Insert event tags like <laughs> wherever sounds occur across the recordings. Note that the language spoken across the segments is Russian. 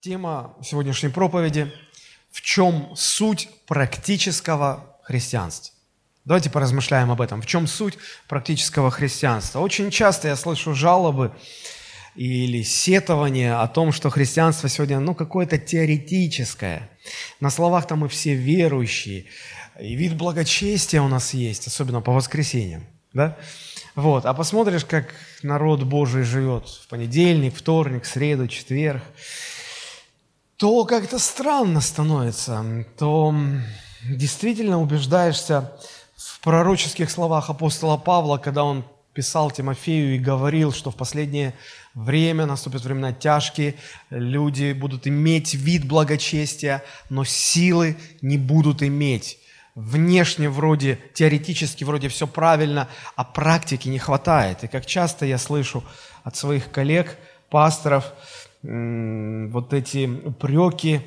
Тема сегодняшней проповеди – в чем суть практического христианства? Давайте поразмышляем об этом. В чем суть практического христианства? Очень часто я слышу жалобы или сетования о том, что христианство сегодня ну, какое-то теоретическое. На словах-то мы все верующие. И вид благочестия у нас есть, особенно по воскресеньям. Да? Вот. А посмотришь, как народ Божий живет в понедельник, вторник, среду, четверг – то как-то странно становится, то действительно убеждаешься в пророческих словах апостола Павла, когда он писал Тимофею и говорил, что в последнее время наступят времена тяжкие, люди будут иметь вид благочестия, но силы не будут иметь. Внешне вроде, теоретически вроде все правильно, а практики не хватает. И как часто я слышу от своих коллег, пасторов, вот эти упреки,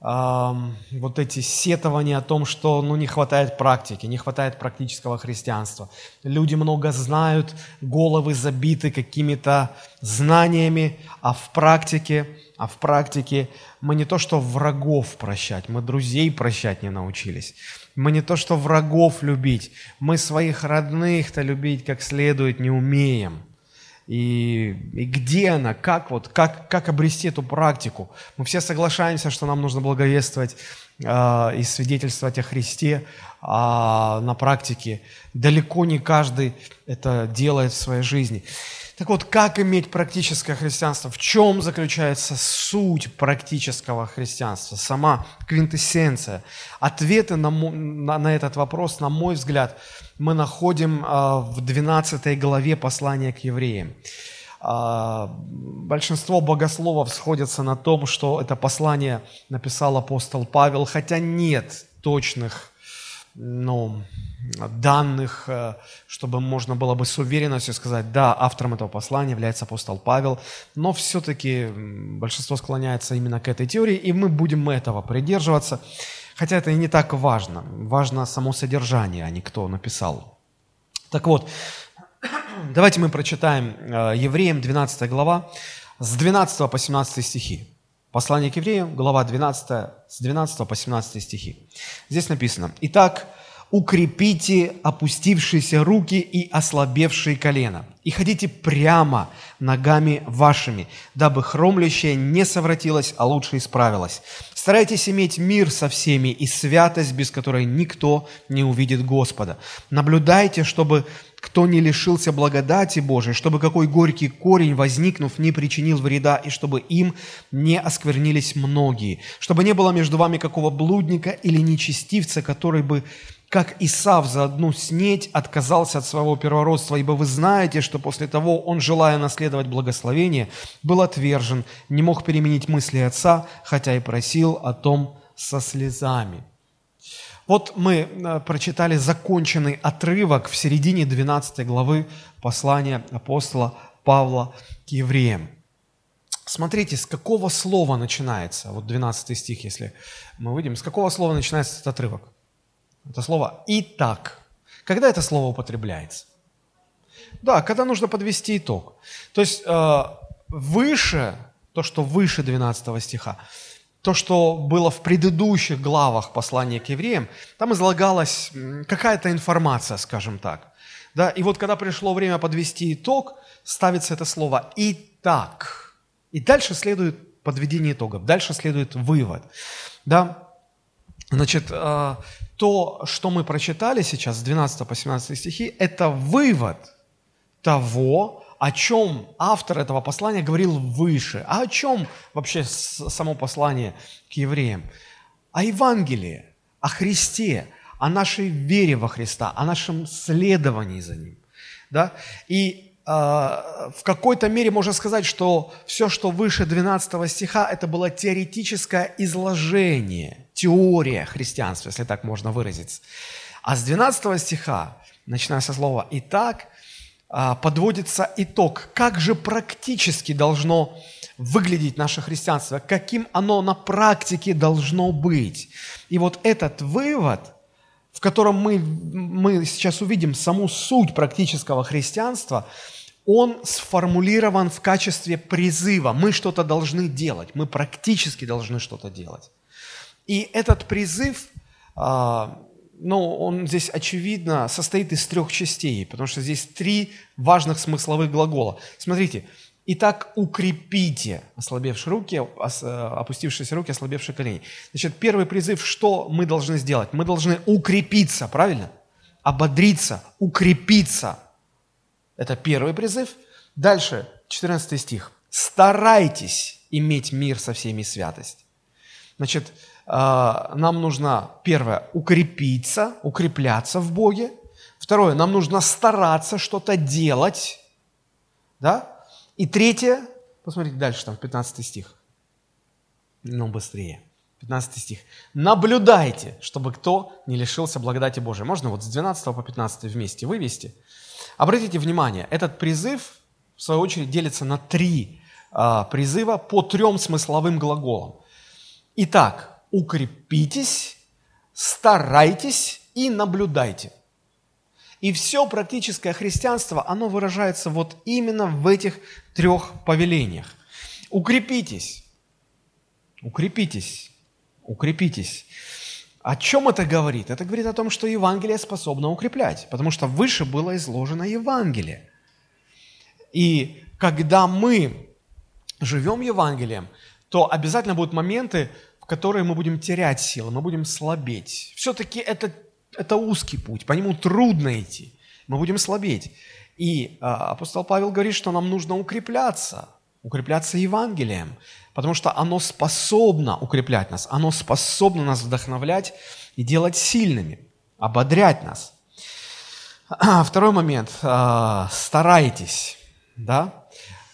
вот эти сетования о том, что ну, не хватает практики, не хватает практического христианства. Люди много знают, головы забиты какими-то знаниями, а в практике, а в практике мы не то что врагов прощать, мы друзей прощать не научились. Мы не то что врагов любить, мы своих родных-то любить как следует не умеем – и, и где она, как, вот, как, как обрести эту практику. Мы все соглашаемся, что нам нужно благовествовать э, и свидетельствовать о Христе э, на практике. Далеко не каждый это делает в своей жизни. Так вот, как иметь практическое христианство? В чем заключается суть практического христианства? Сама квинтэссенция. Ответы на, на, на этот вопрос, на мой взгляд, мы находим а, в 12 главе послания к евреям. А, большинство богословов сходятся на том, что это послание написал апостол Павел, хотя нет точных ну, данных, э, чтобы можно было бы с уверенностью сказать, да, автором этого послания является апостол Павел, но все-таки большинство склоняется именно к этой теории, и мы будем этого придерживаться, хотя это и не так важно. Важно само содержание, а не кто написал. Так вот, <clears throat> давайте мы прочитаем э, Евреям 12 глава с 12 по 17 стихи. Послание к евреям, глава 12, с 12 по 17 стихи. Здесь написано, «Итак, укрепите опустившиеся руки и ослабевшие колена, и ходите прямо ногами вашими, дабы хромлящее не совратилось, а лучше исправилось. Старайтесь иметь мир со всеми и святость, без которой никто не увидит Господа. Наблюдайте, чтобы кто не лишился благодати Божией, чтобы какой горький корень, возникнув, не причинил вреда, и чтобы им не осквернились многие, чтобы не было между вами какого блудника или нечестивца, который бы как Исав за одну снеть отказался от своего первородства, ибо вы знаете, что после того он, желая наследовать благословение, был отвержен, не мог переменить мысли отца, хотя и просил о том со слезами». Вот мы э, прочитали законченный отрывок в середине 12 главы послания апостола Павла к евреям. Смотрите, с какого слова начинается, вот 12 стих, если мы выйдем, с какого слова начинается этот отрывок? Это слово «итак». Когда это слово употребляется? Да, когда нужно подвести итог. То есть э, выше, то, что выше 12 стиха, то, что было в предыдущих главах послания к евреям, там излагалась какая-то информация, скажем так. Да, и вот когда пришло время подвести итог, ставится это слово «итак». И дальше следует подведение итогов, дальше следует вывод. Да? Значит, э, то, что мы прочитали сейчас с 12 по 17 стихи, это вывод того, о чем автор этого послания говорил выше. А о чем вообще само послание к евреям? О Евангелии, о Христе, о нашей вере во Христа, о нашем следовании за Ним. Да? И э, в какой-то мере можно сказать, что все, что выше 12 стиха, это было теоретическое изложение – теория христианства, если так можно выразиться. А с 12 стиха, начиная со слова «итак», а, подводится итог, как же практически должно выглядеть наше христианство, каким оно на практике должно быть. И вот этот вывод, в котором мы, мы сейчас увидим саму суть практического христианства, он сформулирован в качестве призыва. Мы что-то должны делать, мы практически должны что-то делать. И этот призыв, а, ну, он здесь, очевидно, состоит из трех частей, потому что здесь три важных смысловых глагола. Смотрите, Итак, укрепите ослабевшие руки, опустившиеся руки, ослабевшие колени. Значит, первый призыв, что мы должны сделать? Мы должны укрепиться, правильно? Ободриться, укрепиться. Это первый призыв. Дальше, 14 стих. Старайтесь иметь мир со всеми святость. Значит, нам нужно, первое, укрепиться, укрепляться в Боге. Второе, нам нужно стараться что-то делать. Да? И третье, посмотрите дальше, там 15 стих. Ну, быстрее. 15 стих. «Наблюдайте, чтобы кто не лишился благодати Божией». Можно вот с 12 по 15 вместе вывести? Обратите внимание, этот призыв, в свою очередь, делится на три а, призыва по трем смысловым глаголам. Итак, укрепитесь, старайтесь и наблюдайте – и все практическое христианство, оно выражается вот именно в этих трех повелениях. Укрепитесь, укрепитесь, укрепитесь. О чем это говорит? Это говорит о том, что Евангелие способно укреплять, потому что выше было изложено Евангелие. И когда мы живем Евангелием, то обязательно будут моменты, в которые мы будем терять силы, мы будем слабеть. Все-таки это это узкий путь, по нему трудно идти, мы будем слабеть. И а, апостол Павел говорит, что нам нужно укрепляться, укрепляться Евангелием, потому что оно способно укреплять нас, оно способно нас вдохновлять и делать сильными, ободрять нас. <clears throat> Второй момент. А, старайтесь. Да?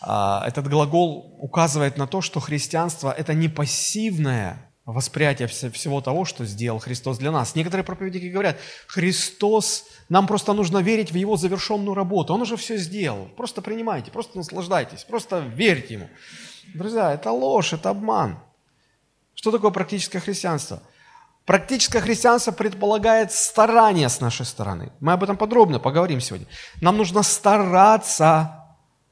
А, этот глагол указывает на то, что христианство – это не пассивное восприятие всего того, что сделал Христос для нас. Некоторые проповедники говорят, Христос, нам просто нужно верить в Его завершенную работу. Он уже все сделал. Просто принимайте, просто наслаждайтесь, просто верьте Ему. Друзья, это ложь, это обман. Что такое практическое христианство? Практическое христианство предполагает старание с нашей стороны. Мы об этом подробно поговорим сегодня. Нам нужно стараться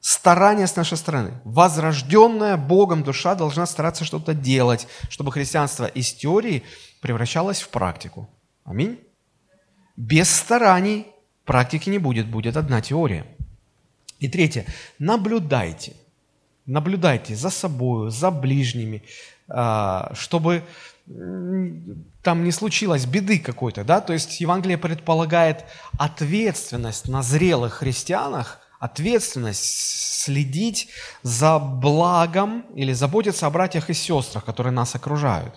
старание с нашей стороны. Возрожденная Богом душа должна стараться что-то делать, чтобы христианство из теории превращалось в практику. Аминь. Без стараний практики не будет, будет одна теория. И третье. Наблюдайте. Наблюдайте за собой, за ближними, а, чтобы там не случилось беды какой-то, да, то есть Евангелие предполагает ответственность на зрелых христианах – ответственность следить за благом или заботиться о братьях и сестрах, которые нас окружают.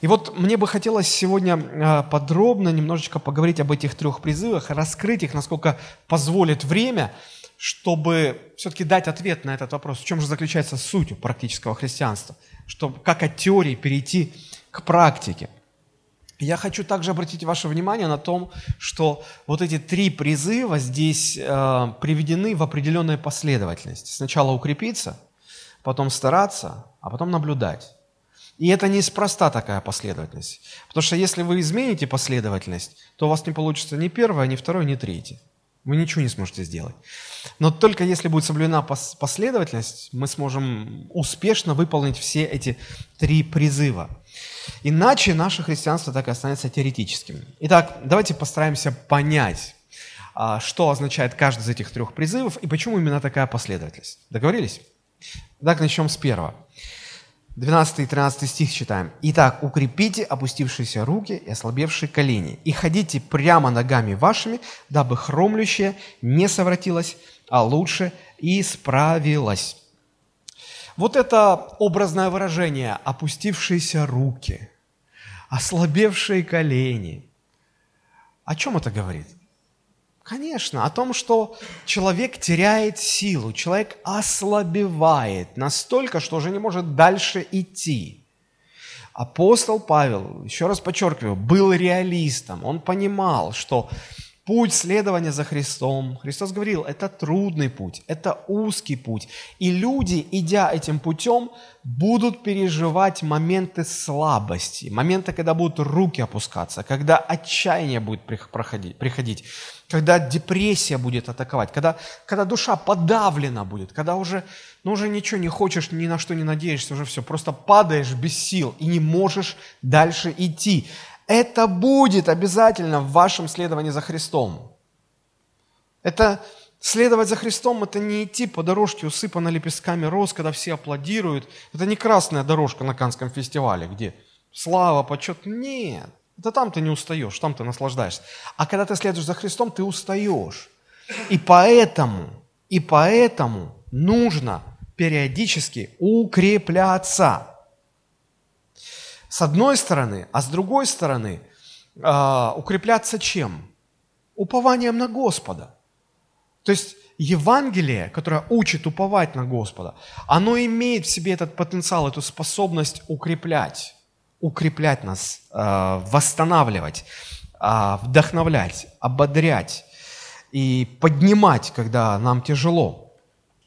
И вот мне бы хотелось сегодня э, подробно немножечко поговорить об этих трех призывах, раскрыть их, насколько позволит время, чтобы все-таки дать ответ на этот вопрос, в чем же заключается суть практического христианства, чтобы как от теории перейти к практике. Я хочу также обратить ваше внимание на том, что вот эти три призыва здесь э, приведены в определенной последовательности. Сначала укрепиться, потом стараться, а потом наблюдать. И это неспроста такая последовательность. Потому что если вы измените последовательность, то у вас не получится ни первое, ни второе, ни третье. Вы ничего не сможете сделать. Но только если будет соблюдена последовательность, мы сможем успешно выполнить все эти три призыва. Иначе наше христианство так и останется теоретическим. Итак, давайте постараемся понять, а, что означает каждый из этих трех призывов и почему именно такая последовательность. Договорились? Так, начнем с первого. 12 и 13 стих читаем. «Итак, укрепите опустившиеся руки и ослабевшие колени, и ходите прямо ногами вашими, дабы хромлющее не совратилось, а лучше исправилось». Вот это образное выражение «опустившиеся руки», «ослабевшие колени». О чем это говорит? Конечно, о том, что человек теряет силу, человек ослабевает настолько, что уже не может дальше идти. Апостол Павел, еще раз подчеркиваю, был реалистом. Он понимал, что Путь следования за Христом, Христос говорил, это трудный путь, это узкий путь. И люди, идя этим путем, будут переживать моменты слабости, моменты, когда будут руки опускаться, когда отчаяние будет приходить, когда депрессия будет атаковать, когда, когда душа подавлена будет, когда уже, ну, уже ничего не хочешь, ни на что не надеешься, уже все, просто падаешь без сил и не можешь дальше идти. Это будет обязательно в вашем следовании за Христом. Это следовать за Христом, это не идти по дорожке, усыпанной лепестками роз, когда все аплодируют. Это не красная дорожка на Канском фестивале, где слава, почет. Нет. Это там ты не устаешь, там ты наслаждаешься. А когда ты следуешь за Христом, ты устаешь. И поэтому, и поэтому нужно периодически укрепляться. С одной стороны, а с другой стороны, э, укрепляться чем? Упованием на Господа. То есть Евангелие, которое учит уповать на Господа, оно имеет в себе этот потенциал, эту способность укреплять, укреплять нас, э, восстанавливать, э, вдохновлять, ободрять и поднимать, когда нам тяжело.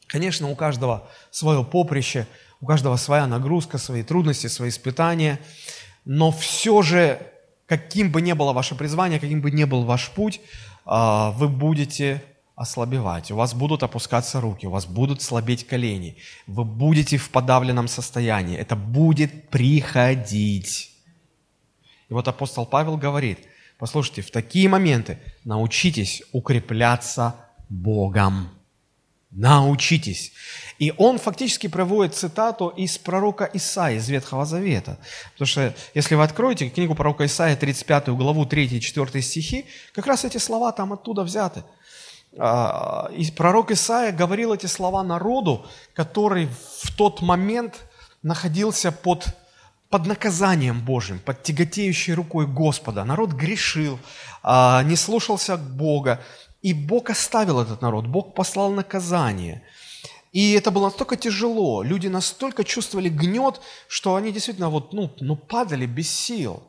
Конечно, у каждого свое поприще – у каждого своя нагрузка, свои трудности, свои испытания. Но все же, каким бы ни было ваше призвание, каким бы ни был ваш путь, а, вы будете ослабевать, у вас будут опускаться руки, у вас будут слабеть колени, вы будете в подавленном состоянии, это будет приходить. И вот апостол Павел говорит, послушайте, в такие моменты научитесь укрепляться Богом. Научитесь. И он фактически проводит цитату из пророка Исаия, из Ветхого Завета. Потому что, если вы откроете книгу пророка Исаия, 35 главу, 3 и 4 стихи, как раз эти слова там оттуда взяты. А, и пророк Исаия говорил эти слова народу, который в тот момент находился под, под наказанием Божьим, под тяготеющей рукой Господа. Народ грешил, а, не слушался Бога, и Бог оставил этот народ, Бог послал наказание. И это было настолько тяжело, люди настолько чувствовали гнет, что они действительно вот, ну, ну падали без сил.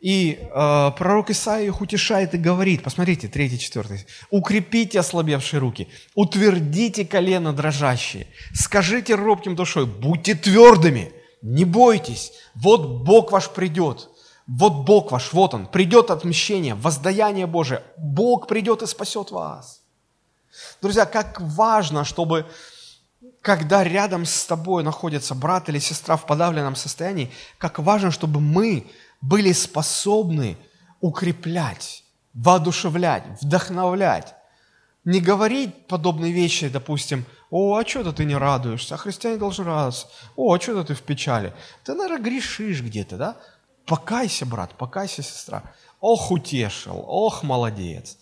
И э, пророк Исаия их утешает и говорит, посмотрите, 3-4, «Укрепите ослабевшие руки, утвердите колено дрожащие, скажите робким душой, будьте твердыми, не бойтесь, вот Бог ваш придет, вот Бог ваш, вот Он, придет отмщение, воздаяние Божие. Бог придет и спасет вас. Друзья, как важно, чтобы когда рядом с тобой находится брат или сестра в подавленном состоянии, как важно, чтобы мы были способны укреплять, воодушевлять, вдохновлять. Не говорить подобные вещи, допустим, о, а что-то ты не радуешься, а христиане должны радоваться, о, а что-то ты в печали. Ты, наверное, грешишь где-то, да? Покайся, брат, покайся, сестра. Ох, утешил, ох, молодец.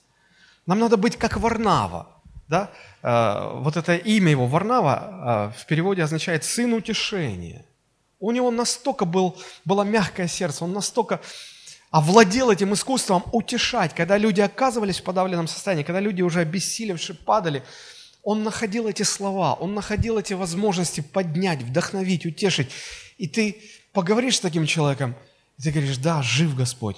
Нам надо быть как Варнава. Да? Э, вот это имя его, Варнава, э, в переводе означает «сын утешения». У него настолько был, было мягкое сердце, он настолько овладел этим искусством утешать, когда люди оказывались в подавленном состоянии, когда люди уже обессилевшие падали, он находил эти слова, он находил эти возможности поднять, вдохновить, утешить. И ты поговоришь с таким человеком – и ты говоришь, да, жив Господь,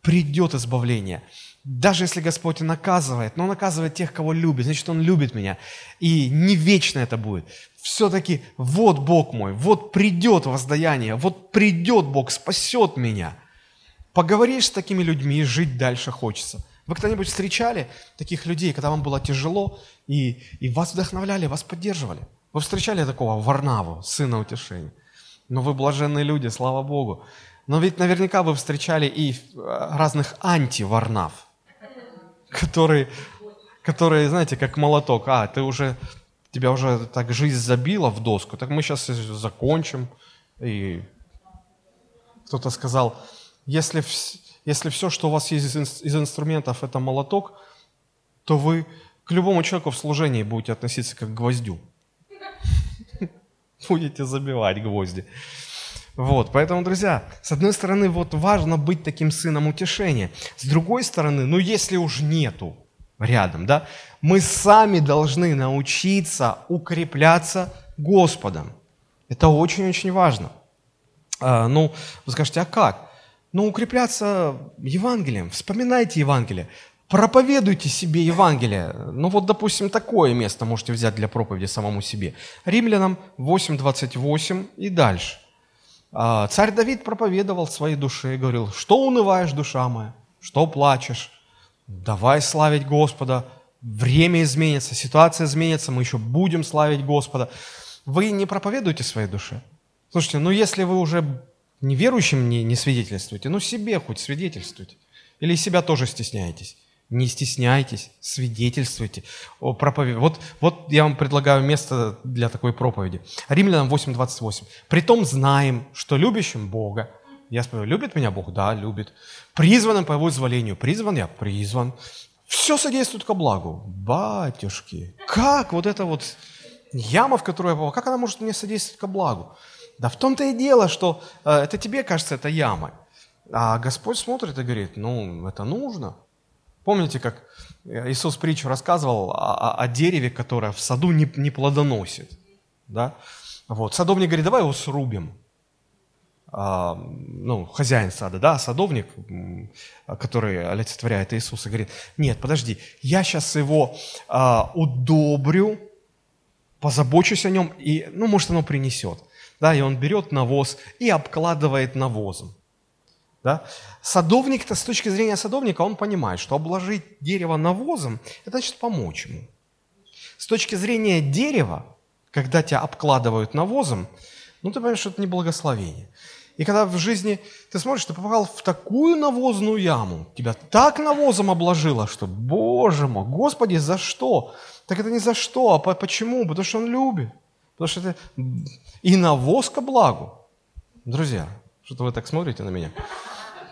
придет избавление. Даже если Господь наказывает, но он наказывает тех, кого любит, значит, Он любит меня. И не вечно это будет. Все-таки вот Бог мой, вот придет воздаяние, вот придет Бог, спасет меня. Поговоришь с такими людьми, жить дальше хочется. Вы когда-нибудь встречали таких людей, когда вам было тяжело, и, и вас вдохновляли, вас поддерживали? Вы встречали такого Варнаву, сына утешения? Но вы блаженные люди, слава Богу. Но ведь наверняка вы встречали и э, разных антиварнав, которые, которые, знаете, как молоток. А, ты уже, тебя уже так жизнь забила в доску, так мы сейчас закончим. И кто-то сказал, если, если все, что у вас есть из, из инструментов, это молоток, то вы к любому человеку в служении будете относиться как к гвоздю. <laughs> Будете забивать гвозди. Вот, поэтому, друзья, с одной стороны, вот важно быть таким сыном утешения. С другой стороны, ну если уж нету рядом, да, мы сами должны научиться укрепляться Господом. Это очень-очень важно. А, ну, вы скажете, а как? Ну, укрепляться Евангелием. Вспоминайте Евангелие. проповедуйте себе Евангелие. Ну вот, допустим, такое место можете взять для проповеди самому себе. Римлянам 8.28 и дальше. А, царь Давид проповедовал своей душе и говорил, что унываешь, душа моя, что плачешь, давай славить Господа, время изменится, ситуация изменится, мы еще будем славить Господа. Вы не проповедуете своей душе. Слушайте, ну если вы уже неверующим не, не свидетельствуете, ну себе хоть свидетельствуйте. Или себя тоже стесняетесь. Не стесняйтесь, свидетельствуйте о проповеди. Вот, вот я вам предлагаю место для такой проповеди. Римлянам 8.28. «Притом знаем, что любящим Бога, я спрашиваю, любит меня Бог? Да, любит. Призванным по его изволению. Призван я? Призван. Все содействует ко благу. Батюшки, как вот это вот яма, в которую я попал, как она может мне содействовать ко благу? Да в том-то и дело, что э, это тебе кажется это ямой. А Господь смотрит и говорит, ну, это нужно. Помните, как Иисус притчу рассказывал о, о, дереве, которое в саду не, не плодоносит? Да? Вот. Садовник говорит, давай его срубим. А, ну, хозяин сада, да, садовник, который олицетворяет Иисуса, говорит, нет, подожди, я сейчас его а, удобрю, позабочусь о нем, и, ну, может, оно принесет. Да, и он берет навоз и обкладывает навозом. Да? Садовник-то с точки зрения садовника, он понимает, что обложить дерево навозом, это значит помочь ему. С точки зрения дерева, когда тебя обкладывают навозом, ну ты понимаешь, что это не благословение. И когда в жизни ты смотришь, ты попал в такую навозную яму, тебя так навозом обложило, что, боже мой, Господи, за что? Так это не за что, а почему? Потому что Он любит. Потому что это и навоз ко благу. Друзья, что-то вы так смотрите на меня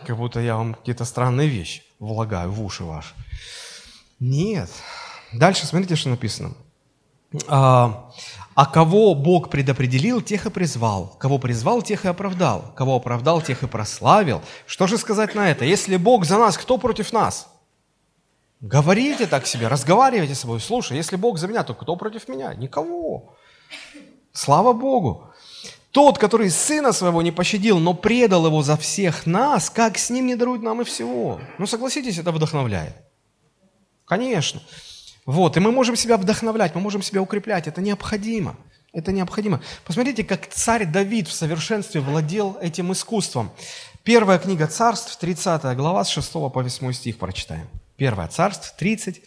как будто я вам какие-то странные вещи влагаю в уши ваши. Нет. Дальше смотрите, что написано. А, а кого Бог предопределил, тех и призвал. Кого призвал, тех и оправдал. Кого оправдал, тех и прославил. Что же сказать на это? Если Бог за нас, кто против нас? Говорите так себе, разговаривайте с собой. Слушай, если Бог за меня, то кто против меня? Никого. Слава Богу. Тот, который сына своего не пощадил, но предал его за всех нас, как с ним не дарует нам и всего? Ну, согласитесь, это вдохновляет. Конечно. Вот, и мы можем себя вдохновлять, мы можем себя укреплять, это необходимо. Это необходимо. Посмотрите, как царь Давид в совершенстве владел этим искусством. Первая книга царств, 30 глава, с 6 по 8 стих прочитаем. Первая царств, 30,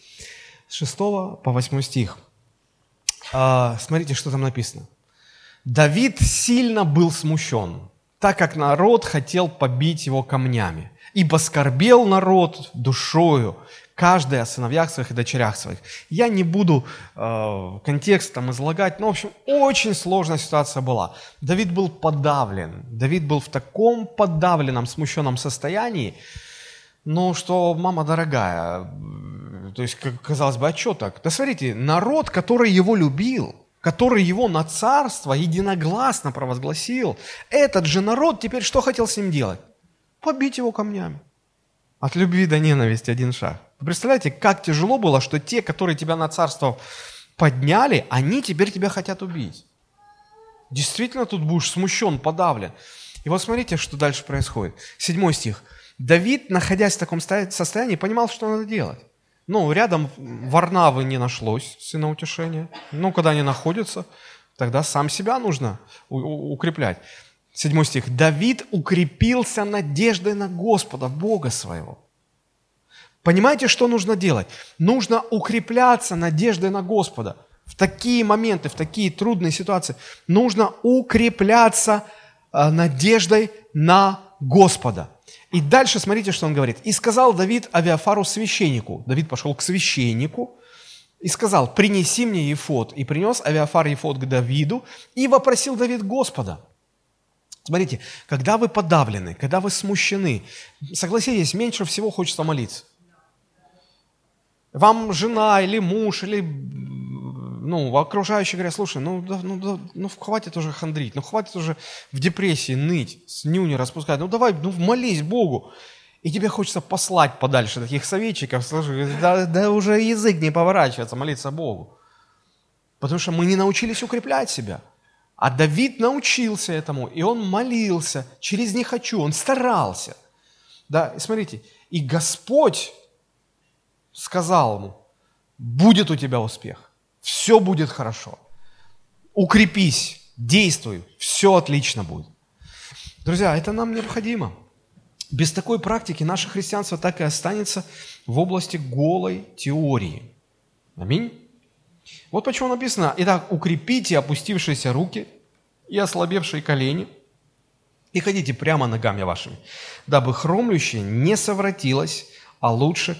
с 6 по 8 стих. А, смотрите, что там написано. Давид сильно был смущен, так как народ хотел побить его камнями. Ибо скорбел народ душою, каждый о сыновьях своих и дочерях своих. Я не буду э, контекст там излагать, но, в общем, очень сложная ситуация была. Давид был подавлен. Давид был в таком подавленном, смущенном состоянии, ну, что, мама дорогая, то есть, казалось бы, а что так? Да смотрите, народ, который его любил – который его на царство единогласно провозгласил, этот же народ теперь что хотел с ним делать? Побить его камнями. От любви до ненависти один шаг. Вы представляете, как тяжело было, что те, которые тебя на царство подняли, они теперь тебя хотят убить. Действительно тут будешь смущен, подавлен. И вот смотрите, что дальше происходит. Седьмой стих. Давид, находясь в таком состоянии, понимал, что надо делать. Ну, рядом Варнавы не нашлось, сына утешения. Ну, когда они находятся, тогда сам себя нужно укреплять. Седьмой стих. «Давид укрепился надеждой на Господа, Бога своего». Понимаете, что нужно делать? Нужно укрепляться надеждой на Господа. В такие моменты, в такие трудные ситуации нужно укрепляться э, надеждой на Господа. И дальше смотрите, что он говорит. «И сказал Давид Авиафару священнику». Давид пошел к священнику и сказал, «Принеси мне Ефод». И принес Авиафар Ефод к Давиду, и вопросил Давид Господа. Смотрите, когда вы подавлены, когда вы смущены, согласитесь, меньше всего хочется молиться. Вам жена или муж, или ну, окружающие говорят, слушай, ну, да, ну, да, ну хватит уже хандрить, ну хватит уже в депрессии ныть, с нюни распускать, ну давай, ну молись Богу. И тебе хочется послать подальше таких советчиков, слушай, да, да уже язык не поворачивается молиться Богу. Потому что мы не научились укреплять себя. А Давид научился этому, и он молился через «не хочу», он старался. Да, и смотрите, и Господь сказал ему, будет у тебя успех, все будет хорошо. Укрепись, действуй, все отлично будет. Друзья, это нам необходимо. Без такой практики наше христианство так и останется в области голой теории. Аминь. Вот почему написано, итак, укрепите опустившиеся руки и ослабевшие колени, и ходите прямо ногами вашими, дабы хромлющее не совратилось, а лучше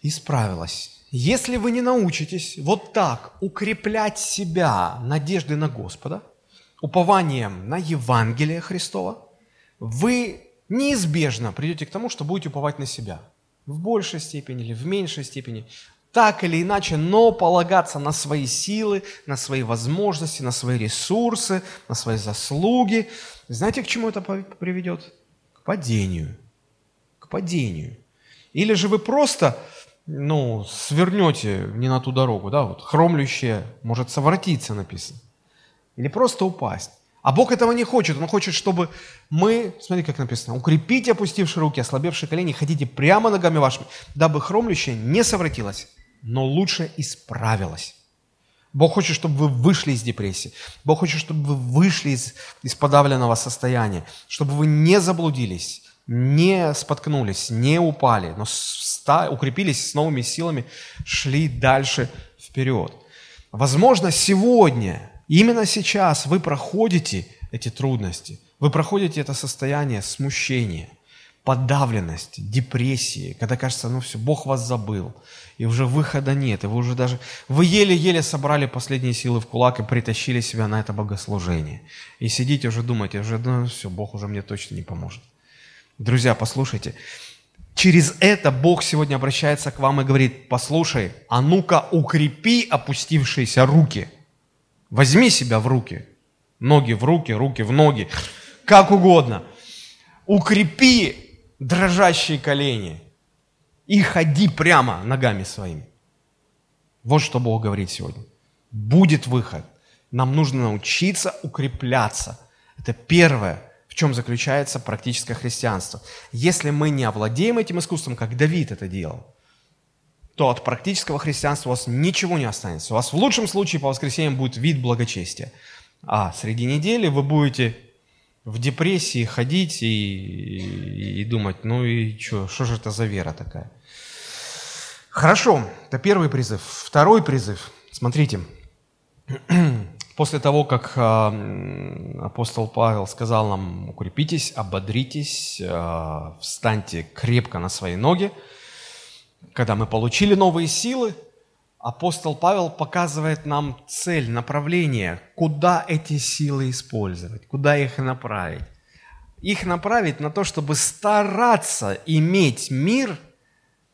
исправилось. Если вы не научитесь вот так укреплять себя надеждой на Господа, упованием на Евангелие Христова, вы неизбежно придете к тому, что будете уповать на себя. В большей степени или в меньшей степени. Так или иначе, но полагаться на свои силы, на свои возможности, на свои ресурсы, на свои заслуги. Знаете, к чему это приведет? К падению. К падению. Или же вы просто ну, свернете не на ту дорогу, да, вот хромлющее может совратиться, написано. Или просто упасть. А Бог этого не хочет. Он хочет, чтобы мы, смотри, как написано, укрепите опустившие руки, ослабевшие колени, ходите прямо ногами вашими, дабы хромлющее не совратилось, но лучше исправилось. Бог хочет, чтобы вы вышли из депрессии. Бог хочет, чтобы вы вышли из, из подавленного состояния, чтобы вы не заблудились, не споткнулись, не упали, но укрепились с новыми силами, шли дальше вперед. Возможно, сегодня Именно сейчас вы проходите эти трудности, вы проходите это состояние смущения, подавленности, депрессии, когда кажется, ну все, Бог вас забыл, и уже выхода нет, и вы уже даже, вы еле-еле собрали последние силы в кулак и притащили себя на это богослужение. И сидите уже думаете, уже, ну все, Бог уже мне точно не поможет. Друзья, послушайте, через это Бог сегодня обращается к вам и говорит, послушай, а ну-ка укрепи опустившиеся руки – Возьми себя в руки. Ноги в руки, руки в ноги. Как угодно. Укрепи дрожащие колени и ходи прямо ногами своими. Вот что Бог говорит сегодня. Будет выход. Нам нужно научиться укрепляться. Это первое, в чем заключается практическое христианство. Если мы не овладеем этим искусством, как Давид это делал, то от практического христианства у вас ничего не останется. У вас в лучшем случае по воскресеньям будет вид благочестия. А среди недели вы будете в депрессии ходить и, и, и думать, ну и что, что же это за вера такая? Хорошо, это первый призыв. Второй призыв, смотрите, <clears throat> после того, как э, апостол Павел сказал нам, укрепитесь, ободритесь, э, встаньте крепко на свои ноги, когда мы получили новые силы, апостол Павел показывает нам цель, направление, куда эти силы использовать, куда их направить. Их направить на то, чтобы стараться иметь мир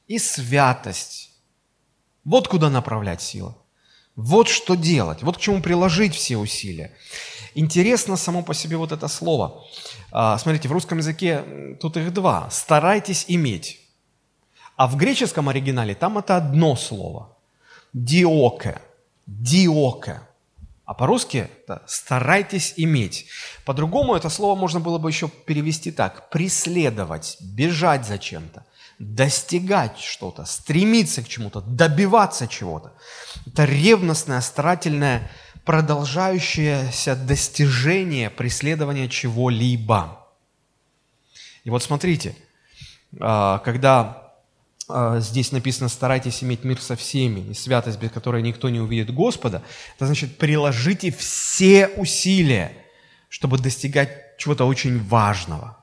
и святость. Вот куда направлять силы. Вот что делать, вот к чему приложить все усилия. Интересно само по себе вот это слово. А, смотрите, в русском языке тут их два. Старайтесь иметь. А в греческом оригинале там это одно слово. Диоке. Диоке. А по-русски это «старайтесь иметь». По-другому это слово можно было бы еще перевести так. Преследовать, бежать за чем-то, достигать что-то, стремиться к чему-то, добиваться чего-то. Это ревностное, старательное, продолжающееся достижение, преследование чего-либо. И вот смотрите, а, когда а, здесь написано «старайтесь иметь мир со всеми, и святость, без которой никто не увидит Господа», это значит приложите все усилия, чтобы достигать чего-то очень важного.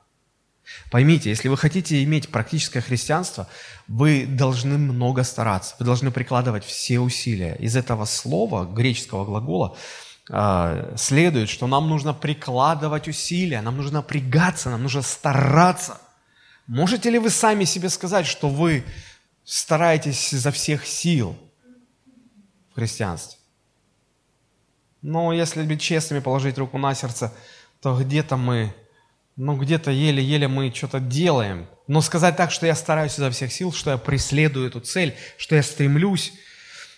Поймите, если вы хотите иметь практическое христианство, вы должны много стараться, вы должны прикладывать все усилия. Из этого слова, греческого глагола, а, следует, что нам нужно прикладывать усилия, нам нужно напрягаться, нам нужно стараться. Можете ли вы сами себе сказать, что вы стараетесь изо всех сил в христианстве? Но если быть честными, положить руку на сердце, то где-то мы, ну где-то еле-еле мы что-то делаем. Но сказать так, что я стараюсь изо всех сил, что я преследую эту цель, что я стремлюсь,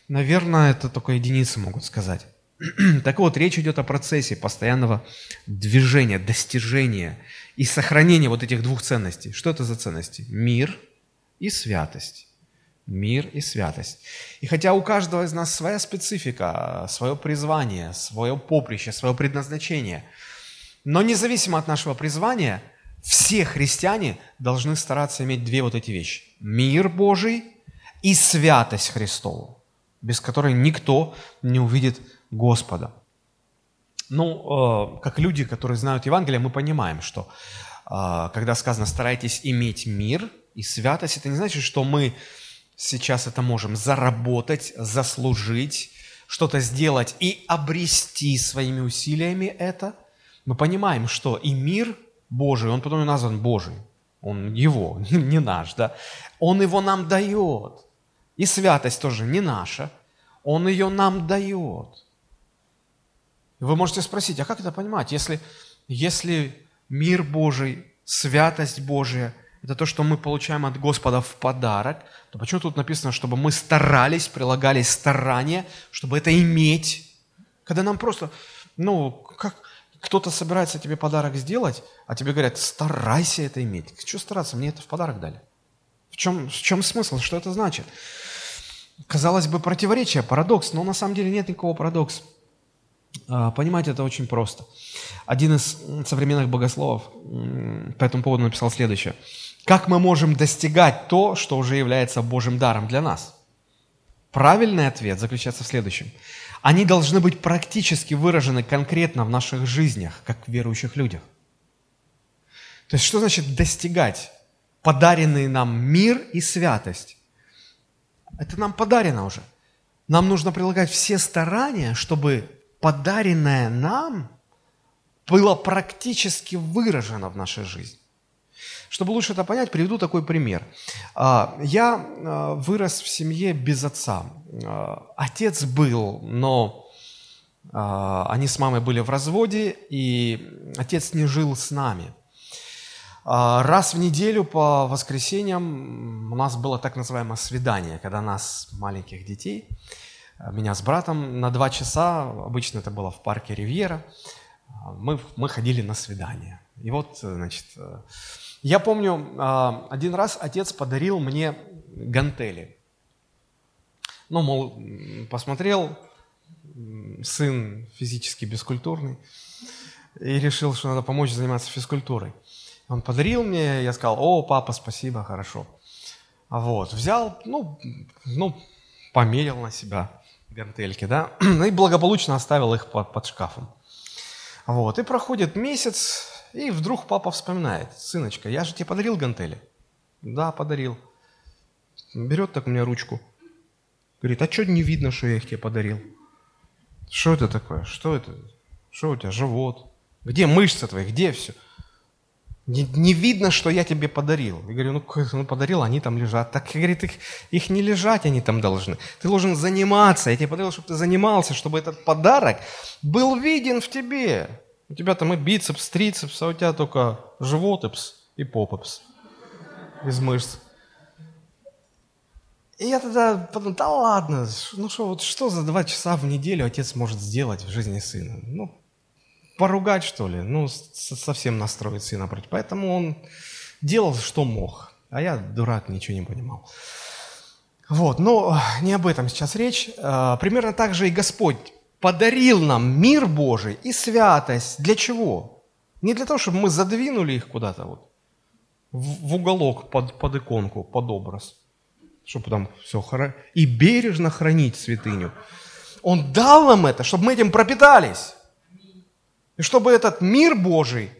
наверное, это только единицы могут сказать. <clears throat> Так вот, речь идет о процессе постоянного движения, достижения и сохранения вот этих двух ценностей. Что это за ценности? Мир и святость. мир и святость. И хотя у каждого из нас своя специфика, свое призвание, свое поприще, свое предназначение, но независимо от нашего призвания, все христиане должны стараться иметь две вот эти вещи. Мир Божий и святость Христову, без которой никто не увидит Господа. Ну, э, как люди, которые знают Евангелие, мы понимаем, что э, когда сказано «старайтесь иметь мир и святость», это не значит, что мы сейчас это можем заработать, заслужить, что-то сделать и обрести своими усилиями это. Мы понимаем, что и мир Божий, он потом и назван Божий, он его, <laughs> не наш, да, он его нам дает. И святость тоже не наша, он ее нам дает. Вы можете спросить, а как это понимать, если, если мир Божий, святость Божия – это то, что мы получаем от Господа в подарок, то почему тут написано, чтобы мы старались, прилагали старания, чтобы это иметь? Когда нам просто, ну, как кто-то собирается тебе подарок сделать, а тебе говорят, старайся это иметь. Что стараться, мне это в подарок дали. В чем, в чем смысл, что это значит? Казалось бы, противоречие, парадокс, но на самом деле нет никакого парадокса. А, понимать это очень просто. Один из современных богословов по этому поводу написал следующее. Как мы можем достигать то, что уже является Божьим даром для нас? Правильный ответ заключается в следующем. Они должны быть практически выражены конкретно в наших жизнях, как в верующих людях. То есть что значит достигать? Подаренный нам мир и святость. Это нам подарено уже. Нам нужно прилагать все старания, чтобы подаренное нам было практически выражено в нашей жизни. Чтобы лучше это понять, приведу такой пример. А, я а, вырос в семье без отца. А, отец был, но они с мамой были в разводе, и отец не жил с нами. Раз в неделю по воскресеньям у нас было так называемое свидание, когда нас, маленьких детей, меня с братом на два часа, обычно это было в парке Ривьера, мы, мы ходили на свидание. И вот, значит, я помню, а, один раз отец подарил мне гантели. Ну, мол, посмотрел, сын физически бескультурный, и решил, что надо помочь заниматься физкультурой. Он подарил мне, я сказал, о, папа, спасибо, хорошо. Вот, взял, ну, ну, померил на себя гантельки, да, <clears throat> и благополучно оставил их под, под шкафом. Вот, и проходит месяц, и вдруг папа вспоминает, сыночка, я же тебе подарил гантели. Да, подарил. Берет так у меня ручку. Говорит, а что не видно, что я их тебе подарил? Что это такое? Что это? Что у тебя? Живот. Где мышцы твои? Где все? Не, не видно, что я тебе подарил. Я говорю, ну, ну подарил, они там лежат. Так, говорит, их, их не лежать они там должны. Ты должен заниматься. Я тебе подарил, чтобы ты занимался, чтобы этот подарок был виден в тебе. У тебя там и бицепс, трицепс, а у тебя только животепс и попепс из мышц. И я тогда подумал, да ладно, ну что, вот что за два часа в неделю отец может сделать в жизни сына? Ну, поругать, что ли? Ну, совсем настроить сына против. Поэтому он делал, что мог. А я, дурак, ничего не понимал. Вот, но не об этом сейчас речь. А, примерно так же и Господь подарил нам мир Божий и святость. Для чего? Не для того, чтобы мы задвинули их куда-то вот в уголок под, под иконку, под образ, чтобы там все хоро... и бережно хранить святыню. Он дал нам это, чтобы мы этим пропитались. И чтобы этот мир Божий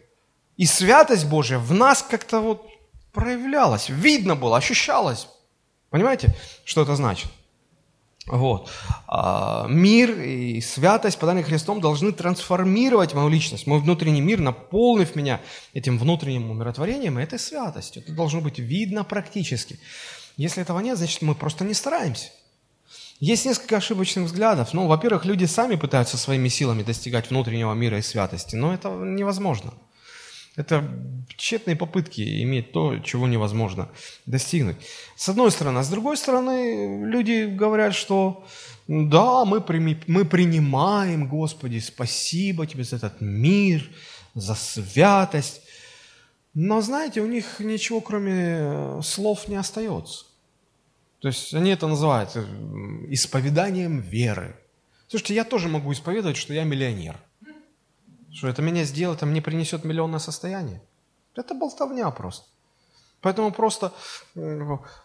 и святость Божья в нас как-то вот проявлялась, видно было, ощущалось. Понимаете, что это значит? Вот. А, мир и святость, поданные Христом, должны трансформировать мою личность, мой внутренний мир, наполнив меня этим внутренним умиротворением и этой святостью. Это должно быть видно практически. Если этого нет, значит, мы просто не стараемся. Есть несколько ошибочных взглядов. Ну, во-первых, люди сами пытаются своими силами достигать внутреннего мира и святости, но это невозможно. Это тщетные попытки иметь то, чего невозможно достигнуть. С одной стороны. А с другой стороны, люди говорят, что да, мы, мы принимаем, Господи, спасибо Тебе за этот мир, за святость. Но, знаете, у них ничего, кроме слов, не остается. То есть они это называют э, исповеданием веры. Слушайте, я тоже могу исповедовать, что я миллионер. Что это меня сделает, это мне принесет миллионное состояние. Это болтовня просто. Поэтому просто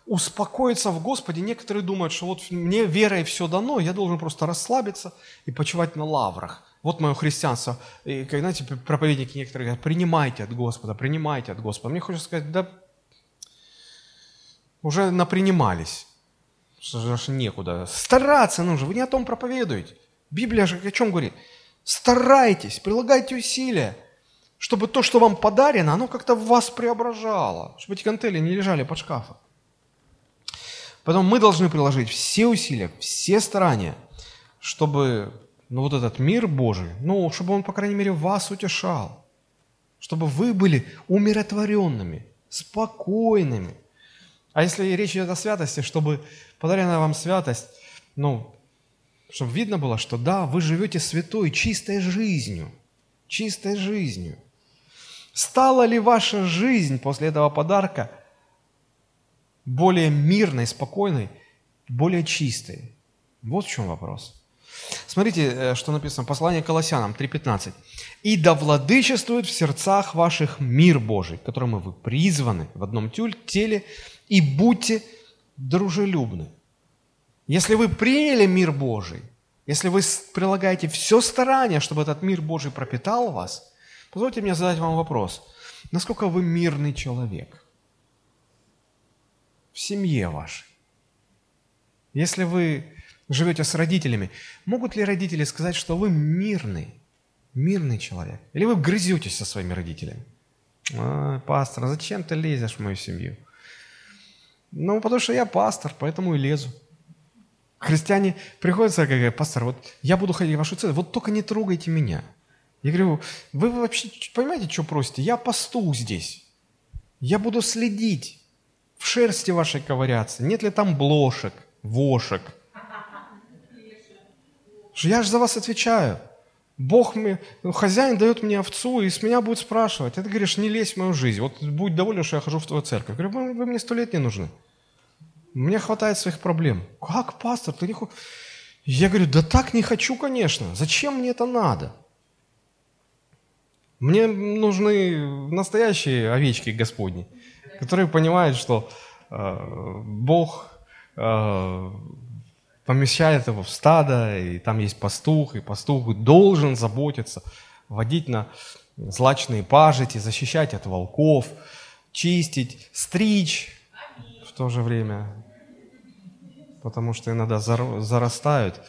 успокоиться в Господе. Некоторые думают, что вот мне верой все дано, я должен просто расслабиться и почивать на лаврах. Вот мое христианство. И, как, знаете, проповедники некоторые говорят, принимайте от Господа, принимайте от Господа. Мне хочется сказать, да уже напринимались. Что же некуда. Стараться нужно. Вы не о том проповедуете. Библия же о чем говорит? Старайтесь, прилагайте усилия чтобы то, что вам подарено, оно как-то вас преображало, чтобы эти гантели не лежали под шкафом. Поэтому мы должны приложить все усилия, все старания, чтобы ну, вот этот мир Божий, ну, чтобы он, по крайней мере, вас утешал, чтобы вы были умиротворенными, спокойными. А если речь идет о святости, чтобы подаренная вам святость, ну, чтобы видно было, что да, вы живете святой, чистой жизнью, чистой жизнью. Стала ли ваша жизнь после этого подарка более мирной, спокойной, более чистой? Вот в чем вопрос. Смотрите, э, что написано, послание к Колоссянам 3.15. «И да владычествует в сердцах ваших мир Божий, к которому вы призваны в одном теле, и будьте дружелюбны». Если вы приняли мир Божий, если вы прилагаете все старание, чтобы этот мир Божий пропитал вас – Позвольте мне задать вам вопрос. Насколько вы мирный человек? В семье вашей. Если вы живете с родителями, могут ли родители сказать, что вы мирный, мирный человек? Или вы грызетесь со своими родителями? А, пастор, зачем ты лезешь в мою семью? Ну, потому что я пастор, поэтому и лезу. Христиане приходят в церковь и говорят, пастор, вот я буду ходить в вашу церковь, вот только не трогайте меня. Я говорю, вы вообще понимаете, что просите? Я посту здесь. Я буду следить, в шерсти вашей ковыряться. Нет ли там блошек, вошек? Я же за вас отвечаю. Бог мне, ну, хозяин дает мне овцу, и с меня будет спрашивать. А ты говоришь, не лезь в мою жизнь. Вот будь доволен, что я хожу в твою церковь. Я говорю, вы мне сто лет не нужны. Мне хватает своих проблем. Как, пастор, ты не хочешь? Я говорю, да так не хочу, конечно. Зачем мне это надо? Мне нужны настоящие овечки Господни, которые понимают, что э, Бог э, помещает его в стадо, и там есть пастух, и пастух должен заботиться, водить на злачные пажити, защищать от волков, чистить, стричь в то же время, потому что иногда зарастают.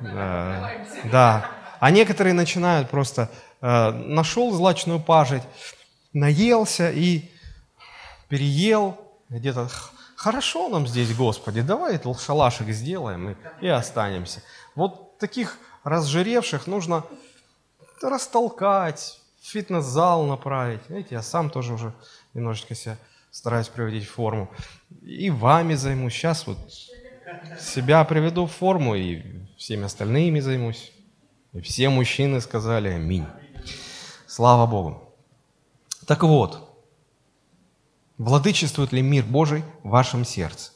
Да. А некоторые начинают просто Э, нашел злачную пажить, наелся и переел где-то. Хорошо нам здесь, Господи, давай шалашик сделаем и, и останемся. Вот таких разжиревших нужно растолкать, в фитнес-зал направить. Знаете, я сам тоже уже немножечко себя стараюсь приводить в форму. И вами займусь. Сейчас вот себя приведу в форму и всеми остальными займусь. И все мужчины сказали аминь. Слава Богу. Так вот, владычествует ли мир Божий в вашем сердце?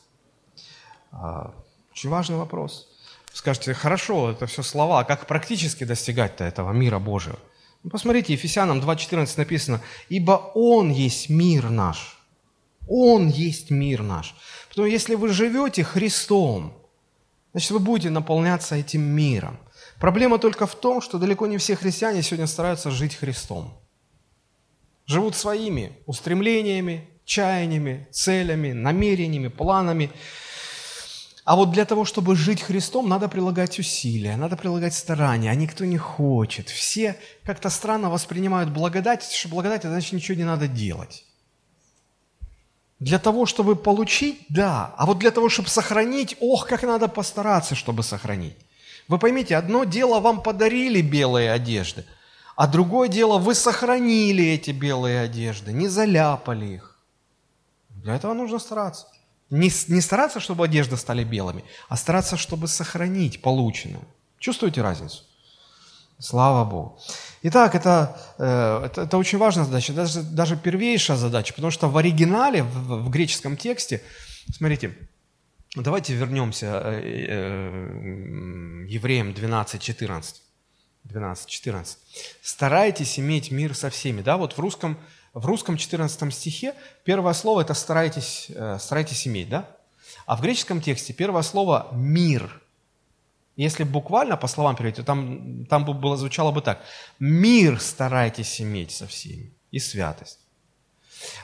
А, очень важный вопрос. Скажете, хорошо, это все слова, а как практически достигать-то этого мира Божьего? Ну, посмотрите, Ефесянам 2.14 написано, «Ибо Он есть мир наш». Он есть мир наш. Потому если вы живете Христом, значит, вы будете наполняться этим миром. Проблема только в том, что далеко не все христиане сегодня стараются жить Христом. Живут своими устремлениями, чаяниями, целями, намерениями, планами. А вот для того, чтобы жить Христом, надо прилагать усилия, надо прилагать старания, а никто не хочет. Все как-то странно воспринимают благодать, что благодать, это значит ничего не надо делать. Для того, чтобы получить, да, а вот для того, чтобы сохранить, ох, как надо постараться, чтобы сохранить. Вы поймите, одно дело вам подарили белые одежды, а другое дело вы сохранили эти белые одежды, не заляпали их. Для этого нужно стараться. Не, не стараться, чтобы одежды стали белыми, а стараться, чтобы сохранить полученное. Чувствуете разницу? Слава Богу. Итак, это, э, это, это очень важная задача, даже, даже первейшая задача, потому что в оригинале, в, в греческом тексте, смотрите, Давайте вернемся э, э, Евреям 12.14. 12.14. «Старайтесь иметь мир со всеми». Да, вот в русском, в русском 14 стихе первое слово – это «старайтесь, старайтесь иметь», да? А в греческом тексте первое слово «мир». Если буквально по словам перевести, там, там было, звучало бы так. «Мир старайтесь иметь со всеми» и святость.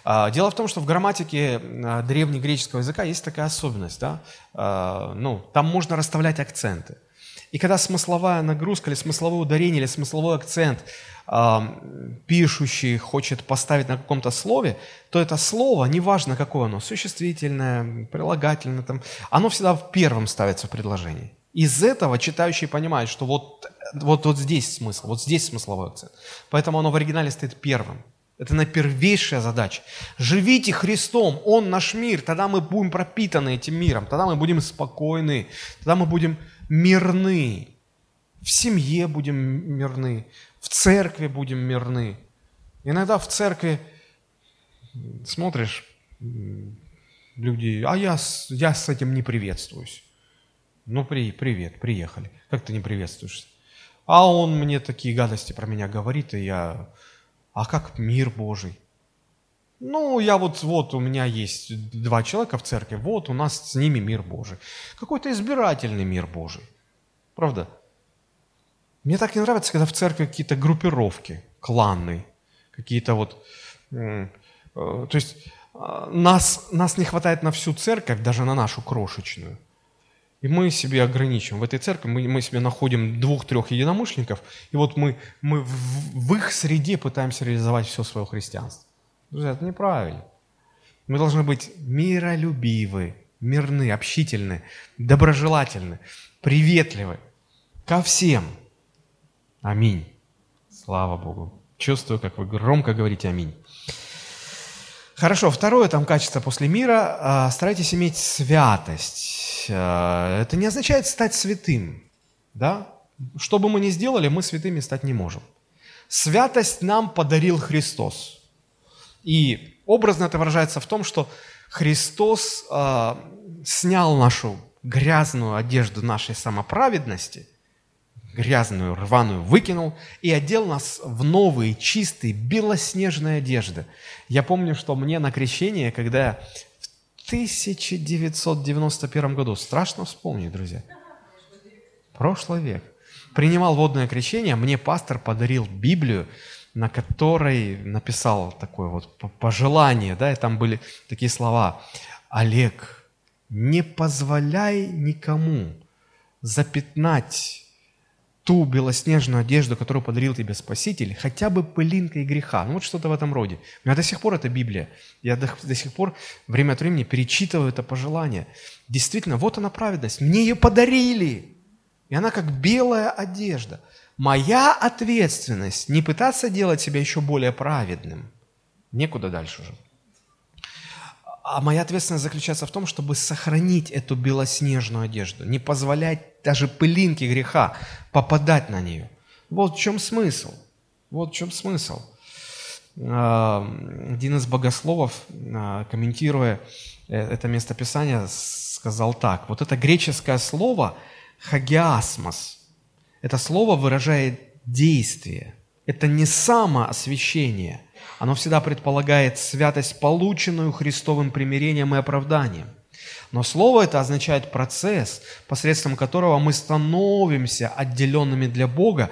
А, дело в том, что в грамматике а, древнегреческого языка есть такая особенность. Да? А, ну, там можно расставлять акценты. И когда смысловая нагрузка или смысловое ударение или смысловой акцент пишущий хочет поставить на каком-то слове, то это слово, неважно какое оно, существительное, прилагательное, там, оно всегда в первом ставится в предложении. Из этого читающий понимает, что вот, вот, вот здесь смысл, вот здесь смысловой акцент. Поэтому оно в оригинале стоит первым. Это на первейшая задача. Живите Христом, Он наш мир, тогда мы будем пропитаны этим миром, тогда мы будем спокойны, тогда мы будем мирны. В семье будем мирны, в церкви будем мирны. Иногда в церкви смотришь, люди, а я, я с этим не приветствуюсь. Ну, при, привет, приехали. Как ты не приветствуешься? А он мне такие гадости про меня говорит, и я а как мир Божий? Ну, я вот, вот у меня есть два человека в церкви, вот у нас с ними мир Божий. Какой-то избирательный мир Божий. Правда? Мне так не нравится, когда в церкви какие-то группировки, кланы, какие-то вот... Э, то есть а, нас, нас не хватает на всю церковь, даже на нашу крошечную – и мы себе ограничиваем. В этой церкви мы, мы себе находим двух-трех единомышленников, и вот мы, мы в, в их среде пытаемся реализовать все свое христианство. Друзья, это неправильно. Мы должны быть миролюбивы, мирны, общительны, доброжелательны, приветливы ко всем. Аминь. Слава Богу. Чувствую, как вы громко говорите аминь. Хорошо, второе там качество после мира. А, старайтесь иметь святость. А, это не означает стать святым. Да? Что бы мы ни сделали, мы святыми стать не можем. Святость нам подарил Христос. И образно это выражается в том, что Христос э, снял нашу грязную одежду нашей самоправедности – грязную, рваную выкинул и одел нас в новые, чистые, белоснежные одежды. Я помню, что мне на крещение, когда в 1991 году, страшно вспомнить, друзья, прошлый век, принимал водное крещение, мне пастор подарил Библию, на которой написал такое вот пожелание, да, и там были такие слова. Олег, не позволяй никому запятнать ту белоснежную одежду, которую подарил тебе Спаситель, хотя бы пылинкой греха. Ну вот что-то в этом роде. У меня до сих пор это Библия. Я до, до сих пор время от времени перечитываю это пожелание. Действительно, вот она праведность. Мне ее подарили. И она как белая одежда. Моя ответственность не пытаться делать себя еще более праведным. Некуда дальше уже. А моя ответственность заключается в том, чтобы сохранить эту белоснежную одежду, не позволять даже пылинки греха попадать на нее. Вот в чем смысл. Вот в чем смысл. А, один из богословов, а, комментируя э, это местописание, сказал так. Вот это греческое слово «хагиасмос», это слово выражает действие. Это не самоосвящение – оно всегда предполагает святость, полученную Христовым примирением и оправданием. Но слово это означает процесс, посредством которого мы становимся отделенными для Бога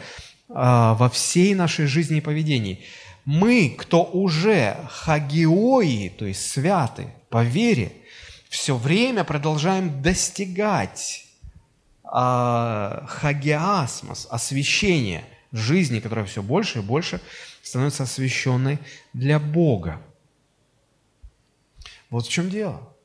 э, во всей нашей жизни и поведении. Мы, кто уже хагиои, то есть святы по вере, все время продолжаем достигать э, хагиасмос, освящения жизни, которая все больше и больше становится освященной для Бога. Вот в чем дело.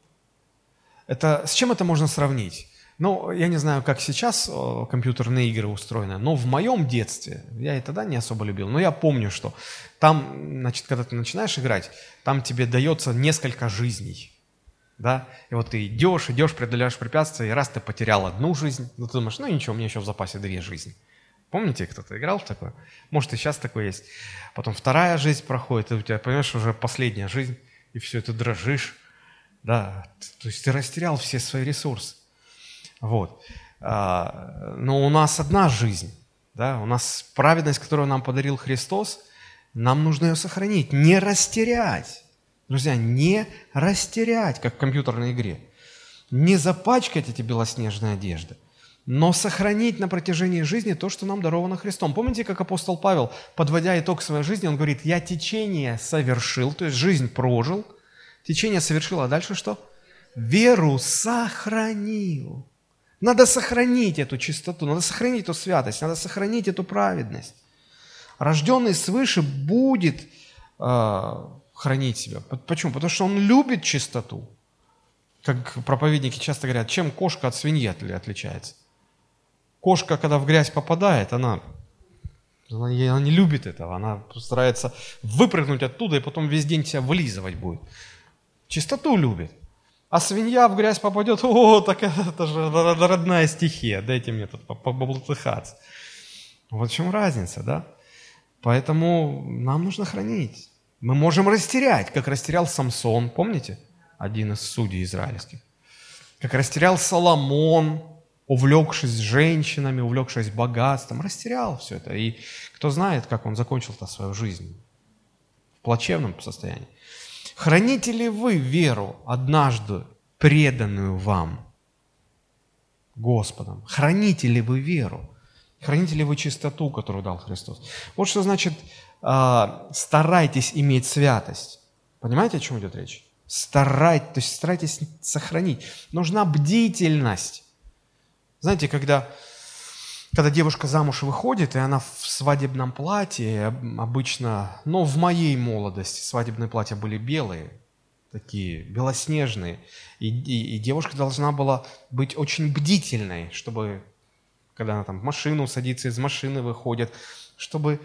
Это, с чем это можно сравнить? Ну, я не знаю, как сейчас компьютерные игры устроены, но в моем детстве, я и тогда не особо любил, но я помню, что там, значит, когда ты начинаешь играть, там тебе дается несколько жизней, да, и вот ты идешь, идешь, преодоляешь препятствия, и раз ты потерял одну жизнь, ну, ты думаешь, ну, ничего, у меня еще в запасе две жизни – Помните, кто-то играл в такое? Может, и сейчас такое есть. Потом вторая жизнь проходит, и у тебя, понимаешь, уже последняя жизнь, и все, ты дрожишь. Да, то есть ты растерял все свои ресурсы. Вот. А, но у нас одна жизнь. Да? У нас праведность, которую нам подарил Христос, нам нужно ее сохранить, не растерять. Друзья, не растерять, как в компьютерной игре. Не запачкать эти белоснежные одежды, но сохранить на протяжении жизни то, что нам даровано Христом. Помните, как апостол Павел, подводя итог своей жизни, он говорит, я течение совершил, то есть жизнь прожил, течение совершил, а дальше что? Веру сохранил. Надо сохранить эту чистоту, надо сохранить эту святость, надо сохранить эту праведность. Рожденный свыше будет э, хранить себя. Почему? Потому что он любит чистоту. Как проповедники часто говорят, чем кошка от свиньи отличается. Кошка, когда в грязь попадает, она, она, она не любит этого, она старается выпрыгнуть оттуда и потом весь день себя вылизывать будет. Чистоту любит. А свинья в грязь попадет, <laughs> о, так это же родная стихия, дайте мне тут поблатыхаться. Вот в чем разница, да? Поэтому нам нужно хранить. Мы можем растерять, как растерял Самсон, помните? Один из судей израильских. Как растерял Соломон, увлекшись женщинами, увлекшись богатством, растерял все это. И кто знает, как он закончил-то свою жизнь в плачевном состоянии. Храните ли вы веру, однажды преданную вам Господом? Храните ли вы веру? Храните ли вы чистоту, которую дал Христос? Вот что значит э, старайтесь иметь святость. Понимаете, о чем идет речь? Старайтесь, то есть старайтесь сохранить. Нужна бдительность. Знаете, когда когда девушка замуж выходит, и она в свадебном платье, обычно, ну, в моей молодости свадебные платья были белые, такие белоснежные, и, и, и девушка должна была быть очень бдительной, чтобы, когда она там в машину садится, из машины выходит, чтобы,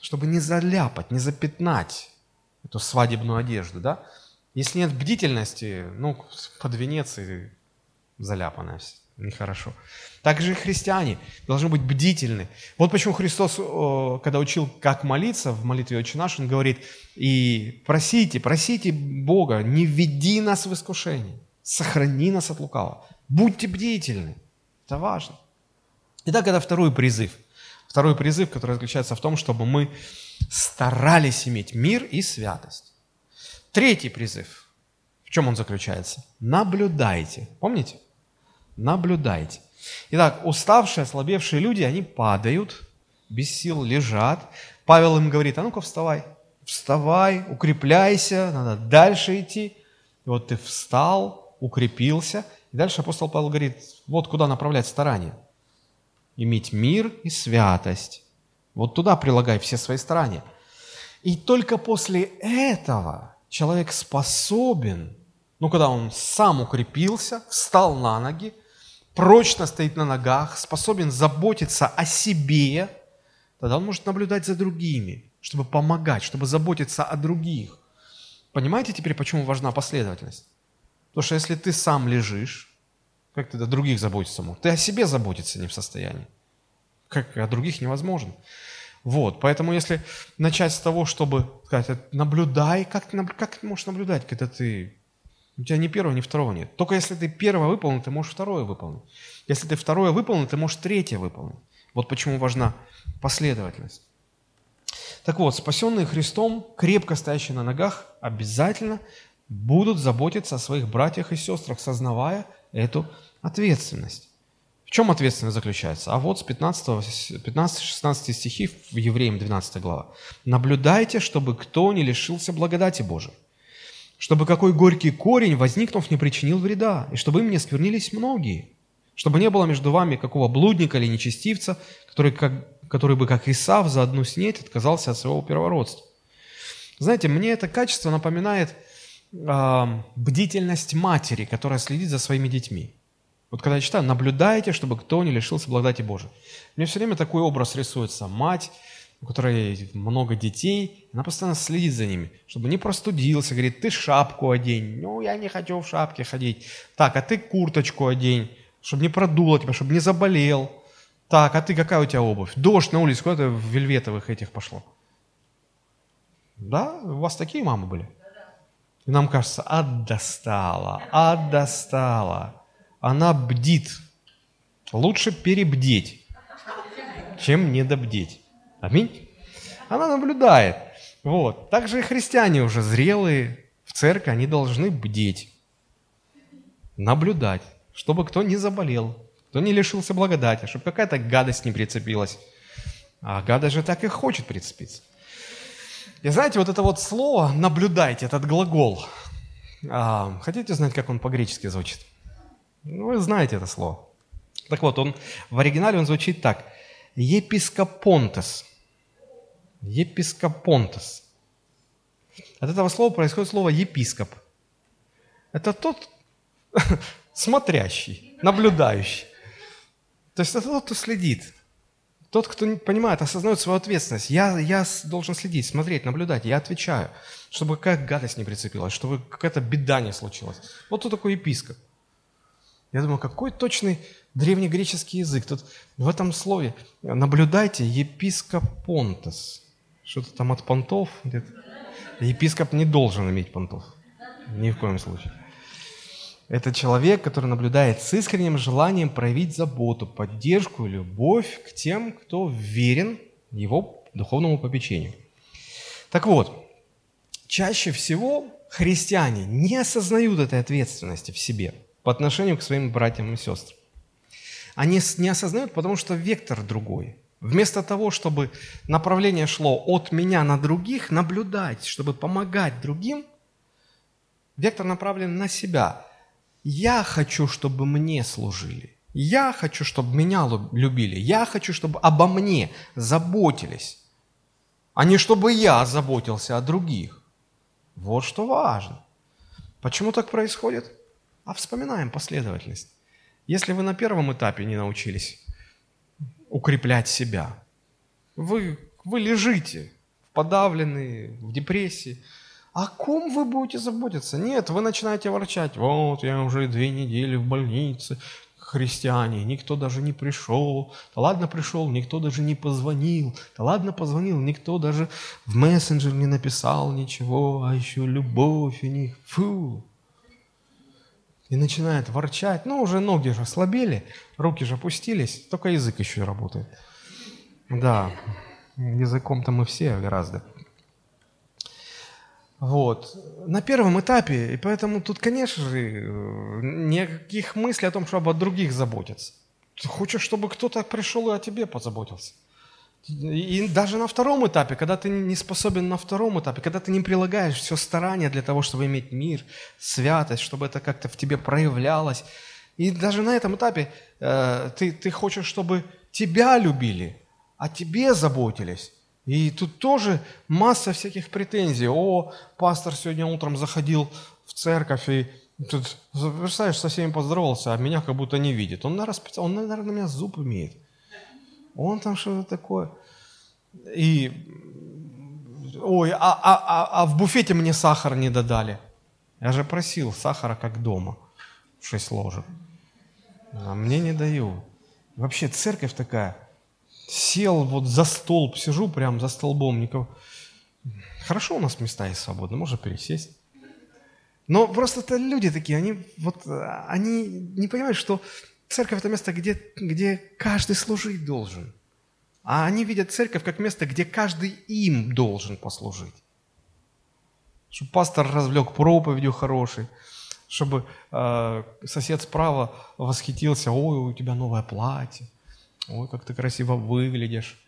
чтобы не заляпать, не запятнать эту свадебную одежду, да? Если нет бдительности, ну, под венец и заляпанная все нехорошо. Также и христиане должны быть бдительны. Вот почему Христос, когда учил, как молиться в молитве «Отче наш», Он говорит, и просите, просите Бога, не введи нас в искушение, сохрани нас от лукавого. Будьте бдительны. Это важно. Итак, это второй призыв. Второй призыв, который заключается в том, чтобы мы старались иметь мир и святость. Третий призыв. В чем он заключается? Наблюдайте. Помните? Наблюдайте. Итак, уставшие, ослабевшие люди, они падают, без сил лежат. Павел им говорит, а ну-ка вставай, вставай, укрепляйся, надо дальше идти. И вот ты встал, укрепился. И дальше апостол Павел говорит, вот куда направлять старания. Иметь мир и святость. Вот туда прилагай все свои старания. И только после этого человек способен, ну, когда он сам укрепился, встал на ноги, прочно стоит на ногах, способен заботиться о себе, тогда он может наблюдать за другими, чтобы помогать, чтобы заботиться о других. Понимаете теперь, почему важна последовательность? Потому что если ты сам лежишь, как ты о других заботиться мог? Ты о себе заботиться не в состоянии. Как о других невозможно. Вот, поэтому если начать с того, чтобы сказать, наблюдай, как как ты можешь наблюдать, когда ты у тебя ни первого, ни второго нет. Только если ты первое выполнил, ты можешь второе выполнить. Если ты второе выполнил, ты можешь третье выполнить. Вот почему важна последовательность. Так вот, спасенные Христом, крепко стоящие на ногах, обязательно будут заботиться о своих братьях и сестрах, сознавая эту ответственность. В чем ответственность заключается? А вот с 15-16 стихи в Евреям 12 глава. «Наблюдайте, чтобы кто не лишился благодати Божией, чтобы какой горький корень, возникнув, не причинил вреда, и чтобы им не сквернились многие, чтобы не было между вами какого блудника или нечестивца, который, как, который бы, как Исав, за одну снеть отказался от своего первородства. Знаете, мне это качество напоминает э, бдительность матери, которая следит за своими детьми. Вот когда я читаю, наблюдайте, чтобы кто не лишился благодати Божией. Мне все время такой образ рисуется. Мать, у которой много детей, она постоянно следит за ними, чтобы не простудился, говорит, ты шапку одень, ну, я не хочу в шапке ходить, так, а ты курточку одень, чтобы не продуло тебя, чтобы не заболел, так, а ты какая у тебя обувь? Дождь на улице, куда ты в вельветовых этих пошло? Да? У вас такие мамы были? И нам кажется, ад достала, ад достала. Она бдит. Лучше перебдеть, чем недобдеть. Аминь. Она наблюдает. Вот. Также и христиане уже зрелые в церкви, они должны бдеть, наблюдать, чтобы кто не заболел, кто не лишился благодати, чтобы какая-то гадость не прицепилась. А гадость же так и хочет прицепиться. И знаете, вот это вот слово «наблюдайте», этот глагол, а, хотите знать, как он по-гречески звучит? Ну, вы знаете это слово. Так вот, он в оригинале он звучит так. Епископонтес. Епископонтес. От этого слова происходит слово епископ. Это тот <laughs> смотрящий, наблюдающий. То есть это тот, кто следит. Тот, кто понимает, осознает свою ответственность. Я, я должен следить, смотреть, наблюдать. Я отвечаю, чтобы какая гадость не прицепилась, чтобы какая-то беда не случилась. Вот кто такой епископ. Я думаю, какой точный древнегреческий язык. Тут в этом слове наблюдайте епископонтес. Что-то там от понтов где-то. Епископ не должен иметь понтов. Ни в коем случае. Это человек, который наблюдает с искренним желанием проявить заботу, поддержку любовь к тем, кто верен его духовному попечению. Так вот, чаще всего христиане не осознают этой ответственности в себе – по отношению к своим братьям и сестрам. Они не осознают, потому что вектор другой. Вместо того, чтобы направление шло от меня на других, наблюдать, чтобы помогать другим, вектор направлен на себя. Я хочу, чтобы мне служили. Я хочу, чтобы меня любили. Я хочу, чтобы обо мне заботились, а не чтобы я заботился о других. Вот что важно. Почему так происходит? а вспоминаем последовательность. Если вы на первом этапе не научились укреплять себя, вы, вы лежите подавленные, в депрессии, о ком вы будете заботиться? Нет, вы начинаете ворчать. Вот, я уже две недели в больнице, христиане, никто даже не пришел. Да ладно пришел, никто даже не позвонил. Да ладно позвонил, никто даже в мессенджер не написал ничего, а еще любовь у них. Фу, и начинает ворчать. Ну, уже ноги же ослабели, руки же опустились, только язык еще работает. Да, языком-то мы все гораздо. Вот. На первом этапе, и поэтому тут, конечно же, никаких мыслей о том, чтобы о других заботиться. Ты хочешь, чтобы кто-то пришел и о тебе позаботился. И даже на втором этапе, когда ты не способен на втором этапе, когда ты не прилагаешь все старания для того, чтобы иметь мир, святость, чтобы это как-то в тебе проявлялось. И даже на этом этапе э, ты, ты хочешь, чтобы тебя любили, о тебе заботились. И тут тоже масса всяких претензий. О, пастор сегодня утром заходил в церковь и тут, представляешь, со всеми поздоровался, а меня как будто не видит. Он, наверное, он, наверное, на меня зуб имеет он там что-то такое. И, ой, а, а, а, а в буфете мне сахар не додали. Я же просил сахара как дома, в шесть ложек. А мне не дают. Вообще церковь такая. Сел вот за столб, сижу прям за столбом, никого. Хорошо у нас места есть свободные, можно пересесть. Но просто это люди такие, они вот, они не понимают, что Церковь – это место, где, где каждый служить должен. А они видят церковь как место, где каждый им должен послужить. Чтобы пастор развлек проповедью хорошей, чтобы э, сосед справа восхитился, ой, у тебя новое платье, ой, как ты красиво выглядишь.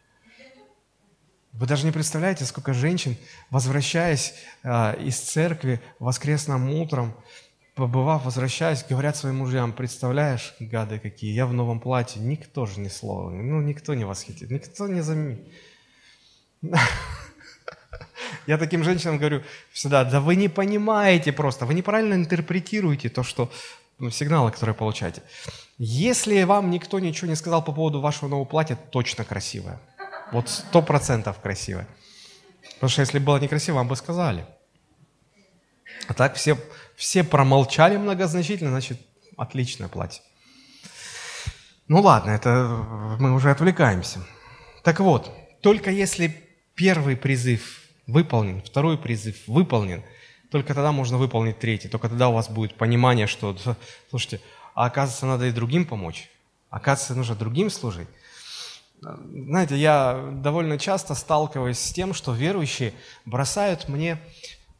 Вы даже не представляете, сколько женщин, возвращаясь э, из церкви воскресным утром, побывав, возвращаясь, говорят своим мужьям, представляешь, гады какие, я в новом платье, никто же ни слова, ну, никто не восхитит, никто не заметит. <laughs> Я таким женщинам говорю всегда, да вы не понимаете просто, вы неправильно интерпретируете то, что ну, сигналы, которые получаете. Если вам никто ничего не сказал по поводу вашего нового платья, точно красивое. Вот сто процентов красивое. Потому что если было некрасиво, вам бы сказали. А так все все промолчали многозначительно, значит, отличное платье. Ну ладно, это мы уже отвлекаемся. Так вот, только если первый призыв выполнен, второй призыв выполнен, только тогда можно выполнить третий, только тогда у вас будет понимание, что, слушайте, а оказывается, надо и другим помочь, оказывается, нужно другим служить. Знаете, я довольно часто сталкиваюсь с тем, что верующие бросают мне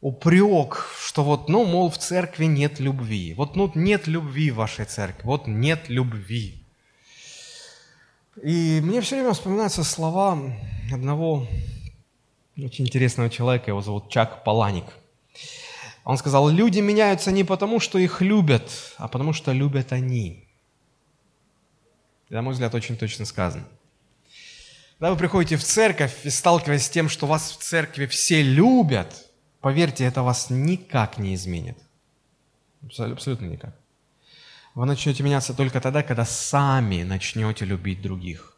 упрек, что вот, ну, мол, в церкви нет любви. Вот, ну, нет любви в вашей церкви, вот нет любви. И мне все время вспоминаются слова одного очень интересного человека, его зовут Чак Паланик. Он сказал, люди меняются не потому, что их любят, а потому, что любят они. И, на мой взгляд, очень точно сказано. Когда вы приходите в церковь и сталкиваетесь с тем, что вас в церкви все любят – Поверьте, это вас никак не изменит. Абсолютно никак. Вы начнете меняться только тогда, когда сами начнете любить других.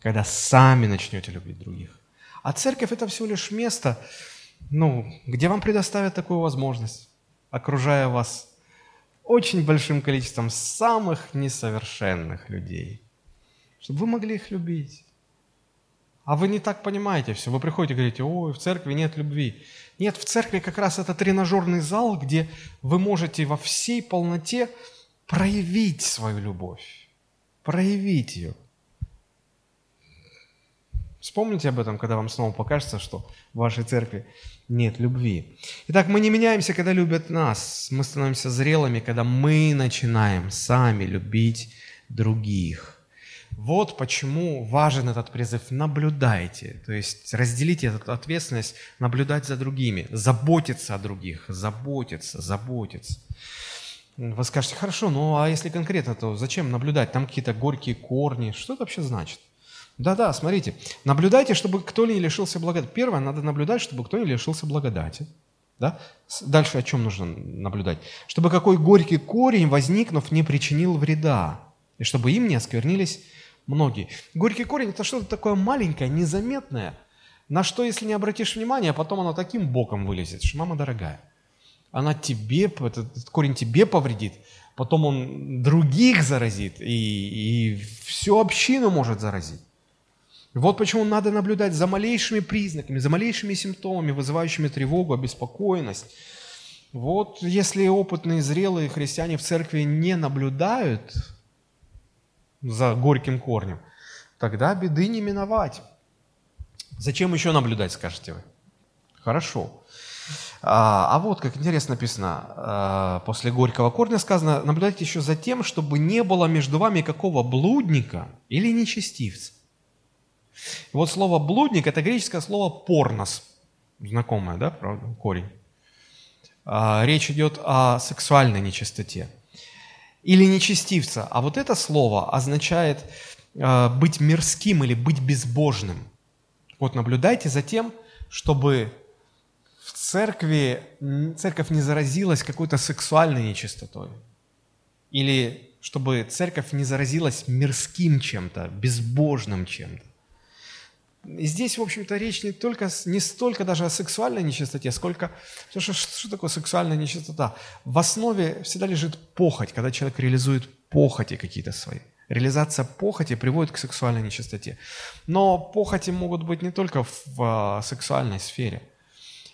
Когда сами начнете любить других. А церковь – это всего лишь место, ну, где вам предоставят такую возможность, окружая вас очень большим количеством самых несовершенных людей, чтобы вы могли их любить. А вы не так понимаете все. Вы приходите и говорите, ой, в церкви нет любви. Нет, в церкви как раз это тренажерный зал, где вы можете во всей полноте проявить свою любовь. Проявить ее. Вспомните об этом, когда вам снова покажется, что в вашей церкви нет любви. Итак, мы не меняемся, когда любят нас. Мы становимся зрелыми, когда мы начинаем сами любить других. Вот почему важен этот призыв «наблюдайте», то есть разделите эту ответственность, наблюдать за другими, заботиться о других, заботиться, заботиться. Вы скажете, хорошо, ну а если конкретно, то зачем наблюдать? Там какие-то горькие корни. Что это вообще значит? Да-да, смотрите. Наблюдайте, чтобы кто не лишился благодати. Первое, надо наблюдать, чтобы кто не лишился благодати. Да? Дальше о чем нужно наблюдать? Чтобы какой горький корень, возникнув, не причинил вреда. И чтобы им не осквернились многие. Горький корень – это что-то такое маленькое, незаметное, на что, если не обратишь внимания, потом оно таким боком вылезет, что мама дорогая. Она тебе, этот корень тебе повредит, потом он других заразит, и, и всю общину может заразить. Вот почему надо наблюдать за малейшими признаками, за малейшими симптомами, вызывающими тревогу, обеспокоенность. Вот если опытные, зрелые христиане в церкви не наблюдают за горьким корнем, тогда беды не миновать. Зачем еще наблюдать, скажете вы? Хорошо. А, а вот, как интересно написано, а, после горького корня сказано, наблюдайте еще за тем, чтобы не было между вами какого блудника или нечестивца. И вот слово блудник – это греческое слово порнос, знакомое, да, правда, корень. А, речь идет о сексуальной нечистоте или нечестивца. А вот это слово означает э, быть мирским или быть безбожным. Вот наблюдайте за тем, чтобы в церкви церковь не заразилась какой-то сексуальной нечистотой. Или чтобы церковь не заразилась мирским чем-то, безбожным чем-то. И здесь, в общем-то, речь не, только, не столько даже о сексуальной нечистоте, сколько... Потому что, что такое сексуальная нечистота? В основе всегда лежит похоть, когда человек реализует похоти какие-то свои. Реализация похоти приводит к сексуальной нечистоте. Но похоти могут быть не только в, в а, сексуальной сфере.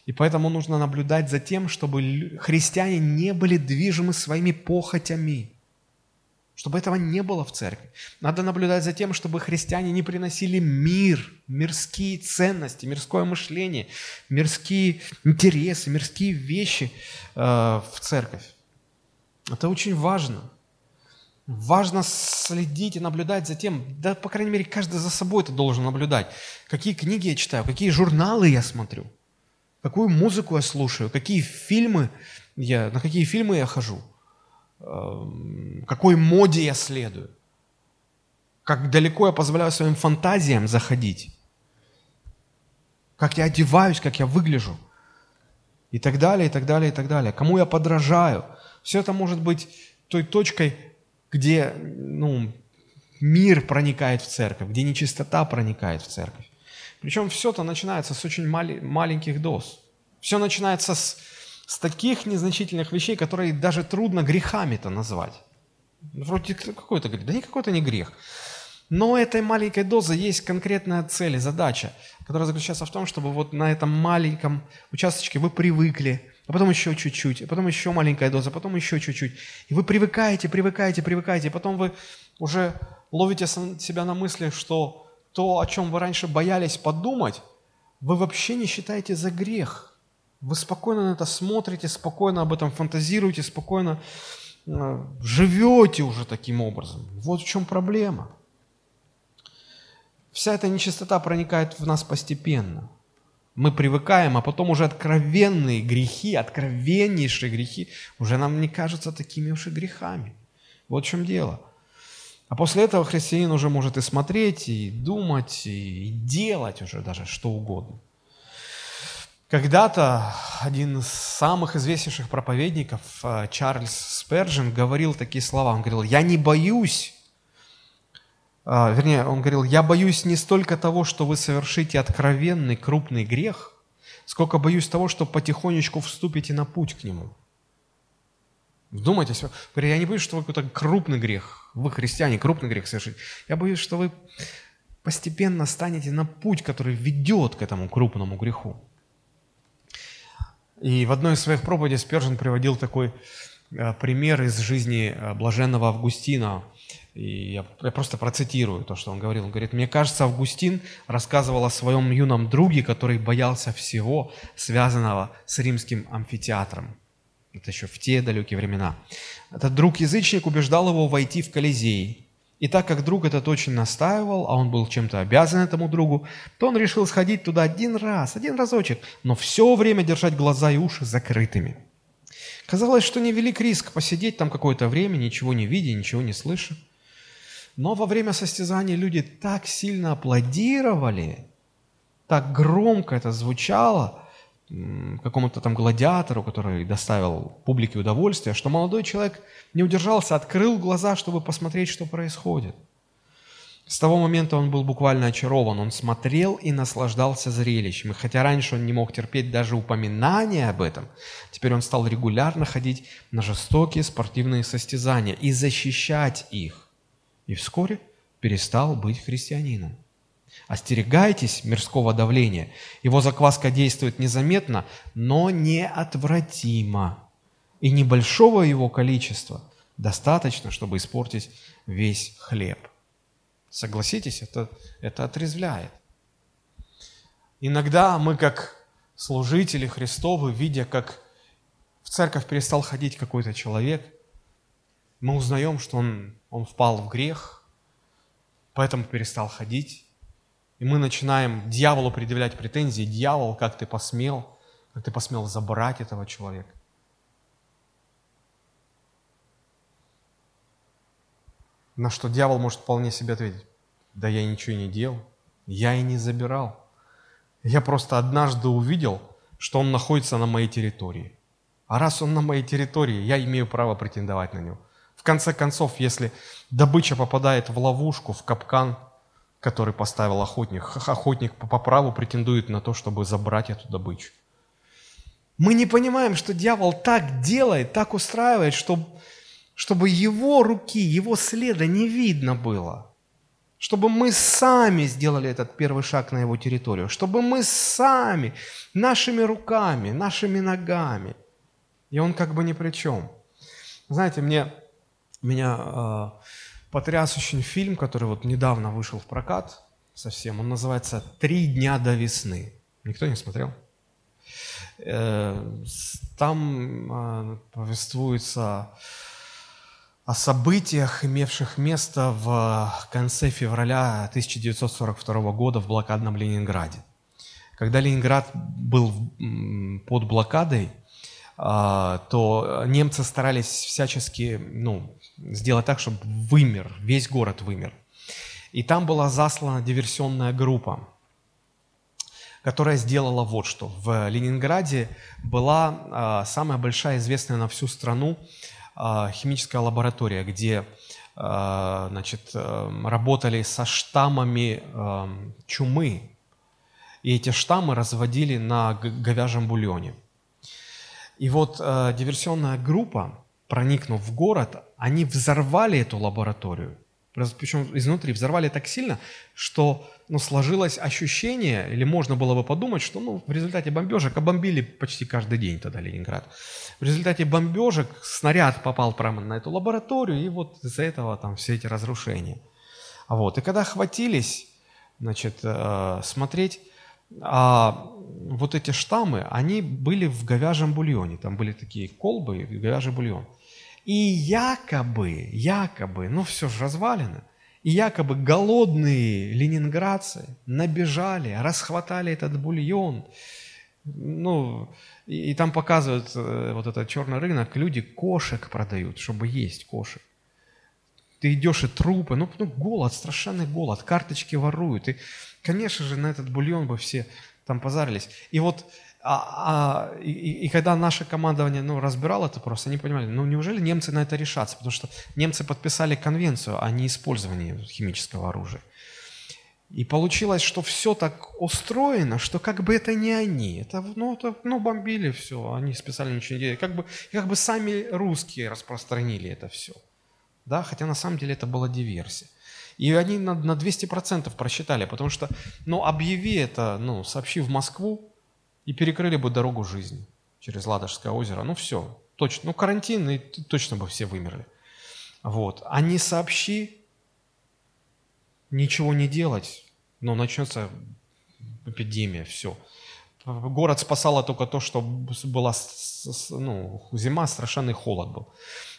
И поэтому нужно наблюдать за тем, чтобы христиане не были движимы своими похотями чтобы этого не было в церкви. Надо наблюдать за тем, чтобы христиане не приносили мир, мирские ценности, мирское мышление, мирские интересы, мирские вещи э, в церковь. Это очень важно. Важно следить и наблюдать за тем, да, по крайней мере, каждый за собой это должен наблюдать. Какие книги я читаю, какие журналы я смотрю, какую музыку я слушаю, какие фильмы я, на какие фильмы я хожу – какой моде я следую, как далеко я позволяю своим фантазиям заходить, как я одеваюсь, как я выгляжу, и так далее, и так далее, и так далее. Кому я подражаю. Все это может быть той точкой, где ну, мир проникает в церковь, где нечистота проникает в церковь. Причем все это начинается с очень мали- маленьких доз. Все начинается с с таких незначительных вещей, которые даже трудно грехами-то назвать. Вроде какой-то грех. Да никакой это не грех. Но этой маленькой дозы есть конкретная цель и задача, которая заключается в том, чтобы вот на этом маленьком участочке вы привыкли, а потом еще чуть-чуть, а потом еще маленькая доза, а потом еще чуть-чуть. И вы привыкаете, привыкаете, привыкаете, и потом вы уже ловите себя на мысли, что то, о чем вы раньше боялись подумать, вы вообще не считаете за грех. Вы спокойно на это смотрите, спокойно об этом фантазируете, спокойно э, живете уже таким образом. Вот в чем проблема. Вся эта нечистота проникает в нас постепенно. Мы привыкаем, а потом уже откровенные грехи, откровеннейшие грехи уже нам не кажутся такими уж и грехами. Вот в чем дело. А после этого христианин уже может и смотреть, и думать, и делать уже даже что угодно. Когда-то один из самых известнейших проповедников, э, Чарльз Сперджин, говорил такие слова. Он говорил, я не боюсь а, вернее, он говорил, я боюсь не столько того, что вы совершите откровенный крупный грех, сколько боюсь того, что потихонечку вступите на путь к нему. Вдумайтесь, я не боюсь, что вы какой-то крупный грех, вы христиане, крупный грех совершите. Я боюсь, что вы постепенно станете на путь, который ведет к этому крупному греху. И в одной из своих проповедей Спержин приводил такой э, пример из жизни э, блаженного Августина – и я, я просто процитирую то, что он говорил. Он говорит, мне кажется, Августин рассказывал о своем юном друге, который боялся всего, связанного с римским амфитеатром. Это еще в те далекие времена. Этот друг-язычник убеждал его войти в Колизей. И так как друг этот очень настаивал, а он был чем-то обязан этому другу, то он решил сходить туда один раз, один разочек, но все время держать глаза и уши закрытыми. Казалось, что невелик риск посидеть там какое-то время, ничего не видя, ничего не слыша. Но во время состязания люди так сильно аплодировали, так громко это звучало какому-то там гладиатору, который доставил публике удовольствие, что молодой человек не удержался, открыл глаза, чтобы посмотреть, что происходит. С того момента он был буквально очарован. Он смотрел и наслаждался зрелищем. И хотя раньше он не мог терпеть даже упоминания об этом, теперь он стал регулярно ходить на жестокие спортивные состязания и защищать их и вскоре перестал быть христианином. Остерегайтесь мирского давления. Его закваска действует незаметно, но неотвратимо. И небольшого его количества достаточно, чтобы испортить весь хлеб. Согласитесь, это, это отрезвляет. Иногда мы, как служители Христовы, видя, как в церковь перестал ходить какой-то человек – мы узнаем, что он, он впал в грех, поэтому перестал ходить. И мы начинаем дьяволу предъявлять претензии. Дьявол, как ты посмел, как ты посмел забрать этого человека. На что дьявол может вполне себе ответить, да я ничего не делал, я и не забирал. Я просто однажды увидел, что он находится на моей территории. А раз он на моей территории, я имею право претендовать на него. В конце концов, если добыча попадает в ловушку, в капкан, который поставил охотник, охотник по праву претендует на то, чтобы забрать эту добычу. Мы не понимаем, что дьявол так делает, так устраивает, чтобы, чтобы его руки, его следа не видно было. Чтобы мы сами сделали этот первый шаг на его территорию. Чтобы мы сами, нашими руками, нашими ногами. И он как бы ни при чем. Знаете, мне меня э, потряс очень фильм, который вот недавно вышел в прокат совсем. Он называется «Три дня до весны». Никто не смотрел? Э, там э, повествуется о событиях, имевших место в конце февраля 1942 года в блокадном Ленинграде. Когда Ленинград был под блокадой, то немцы старались всячески ну, сделать так, чтобы вымер, весь город вымер. И там была заслана диверсионная группа, которая сделала вот что. В Ленинграде была э, самая большая известная на всю страну э, химическая лаборатория, где э, значит, э, работали со штаммами э, чумы. И эти штаммы разводили на говяжьем бульоне. И вот э, диверсионная группа проникнув в город, они взорвали эту лабораторию причем изнутри, взорвали так сильно, что ну, сложилось ощущение, или можно было бы подумать, что ну, в результате бомбежек, а бомбили почти каждый день тогда Ленинград, в результате бомбежек снаряд попал прямо на эту лабораторию, и вот из-за этого там все эти разрушения. Вот. И когда хватились значит, э, смотреть, а вот эти штаммы, они были в говяжьем бульоне, там были такие колбы и говяжий бульон – и якобы, якобы, ну все же развалено, и якобы голодные ленинградцы набежали, расхватали этот бульон. Ну, и, и там показывают э, вот этот черный рынок, люди кошек продают, чтобы есть кошек. Ты идешь и трупы, ну, ну голод, страшенный голод, карточки воруют. И, конечно же, на этот бульон бы все там позарились. И вот а, а, и, и когда наше командование ну, разбирало это просто, они понимали, ну неужели немцы на это решатся? Потому что немцы подписали конвенцию о неиспользовании химического оружия. И получилось, что все так устроено, что как бы это не они. Это, ну, это, ну бомбили все, они специально ничего не делали. Как бы, как бы сами русские распространили это все. Да? Хотя на самом деле это была диверсия. И они на, на 200% просчитали, потому что, ну, объяви это, ну, сообщи в Москву, и перекрыли бы дорогу жизни через Ладожское озеро. Ну все, точно. Ну карантин, и точно бы все вымерли. Вот. А не сообщи, ничего не делать, но начнется эпидемия, все. Город спасало только то, что была ну, зима, страшенный холод был.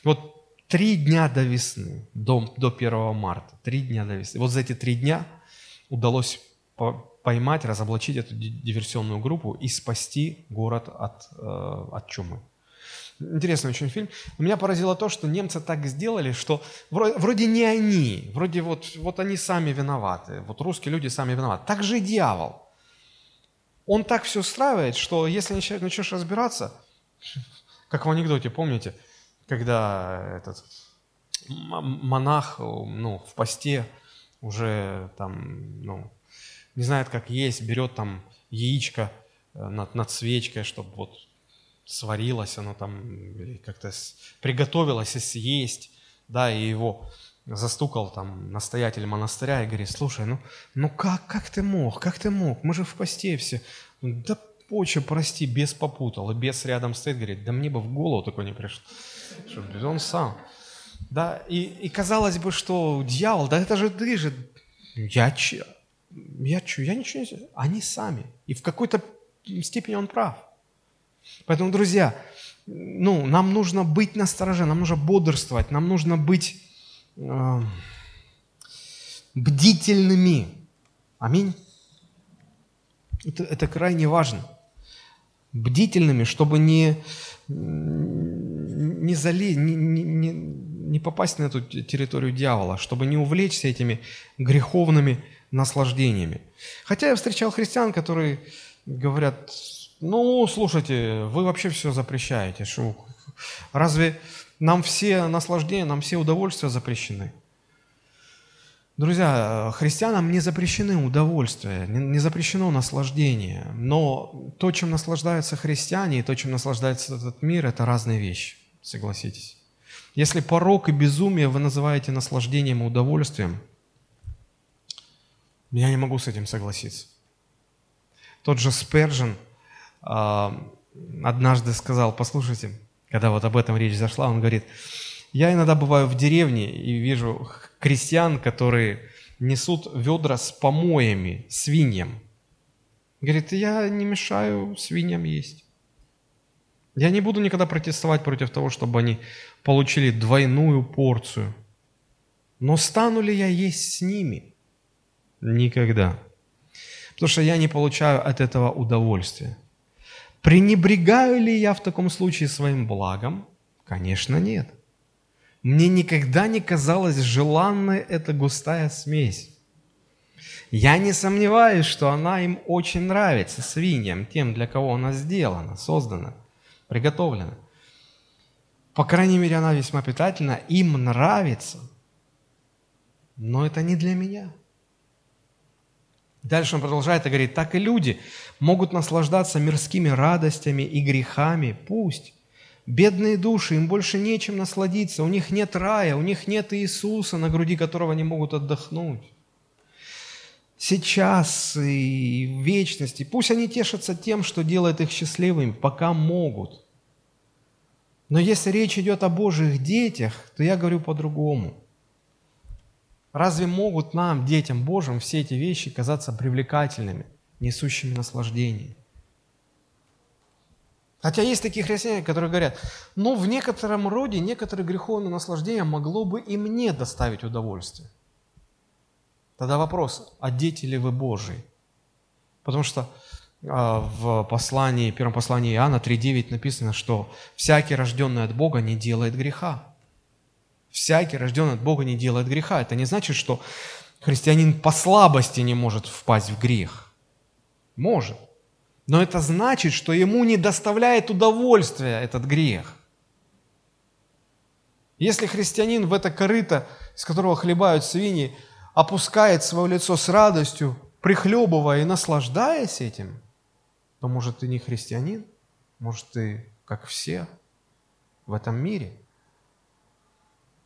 Вот три дня до весны, до, до 1 марта, три дня до весны. Вот за эти три дня удалось поймать, разоблачить эту диверсионную группу и спасти город от, э, от чумы. Интересный очень фильм. Меня поразило то, что немцы так сделали, что вроде, вроде не они, вроде вот, вот они сами виноваты, вот русские люди сами виноваты. Так же и дьявол. Он так все устраивает, что если начнешь разбираться, как в анекдоте, помните, когда этот монах ну, в посте уже там, ну, не знает, как есть, берет там яичко э, над, над свечкой, чтобы вот сварилось оно там, как-то приготовилось и съесть, да, и его застукал там настоятель монастыря и говорит, слушай, ну, ну как, как ты мог, как ты мог, мы же в посте все. Да поче, прости, бес попутал, и бес рядом стоит, говорит, да мне бы в голову такое не пришло, чтобы он сам. Да, и, и казалось бы, что дьявол, да это же ты же, я, я что, я ничего не знаю. Они сами. И в какой-то степени он прав. Поэтому, друзья, ну, нам нужно быть на стороже, нам нужно бодрствовать, нам нужно быть э, бдительными. Аминь. Это, это крайне важно. Бдительными, чтобы не, не, залезть, не, не, не попасть на эту территорию дьявола, чтобы не увлечься этими греховными наслаждениями. Хотя я встречал христиан, которые говорят, ну, слушайте, вы вообще все запрещаете. Шо? Разве нам все наслаждения, нам все удовольствия запрещены? Друзья, христианам не запрещены удовольствия, не запрещено наслаждение. Но то, чем наслаждаются христиане, и то, чем наслаждается этот мир, это разные вещи, согласитесь. Если порок и безумие вы называете наслаждением и удовольствием – я не могу с этим согласиться. Тот же Спержин э, однажды сказал, послушайте, когда вот об этом речь зашла, он говорит, я иногда бываю в деревне и вижу крестьян, которые несут ведра с помоями свиньям. Говорит, я не мешаю свиньям есть. Я не буду никогда протестовать против того, чтобы они получили двойную порцию. Но стану ли я есть с ними – Никогда. Потому что я не получаю от этого удовольствия. Пренебрегаю ли я в таком случае своим благом? Конечно, нет. Мне никогда не казалась желанной эта густая смесь. Я не сомневаюсь, что она им очень нравится, свиньям, тем, для кого она сделана, создана, приготовлена. По крайней мере, она весьма питательна, им нравится, но это не для меня – Дальше он продолжает и говорит, так и люди могут наслаждаться мирскими радостями и грехами, пусть. Бедные души, им больше нечем насладиться, у них нет рая, у них нет Иисуса, на груди которого они могут отдохнуть. Сейчас и в вечности. Пусть они тешатся тем, что делает их счастливыми, пока могут. Но если речь идет о Божьих детях, то я говорю по-другому. Разве могут нам, детям Божьим, все эти вещи казаться привлекательными, несущими наслаждение? Хотя есть такие христиане, которые говорят, ну, в некотором роде некоторые греховное наслаждение могло бы и мне доставить удовольствие. Тогда вопрос, а дети ли вы Божии? Потому что а, в послании, первом послании Иоанна 3.9 написано, что всякий, рожденный от Бога, не делает греха. Всякий, рожденный от Бога, не делает греха. Это не значит, что христианин по слабости не может впасть в грех. Может. Но это значит, что ему не доставляет удовольствия этот грех. Если христианин в это корыто, из которого хлебают свиньи, опускает свое лицо с радостью, прихлебывая и наслаждаясь этим, то, может, ты не христианин, может, ты как все в этом мире.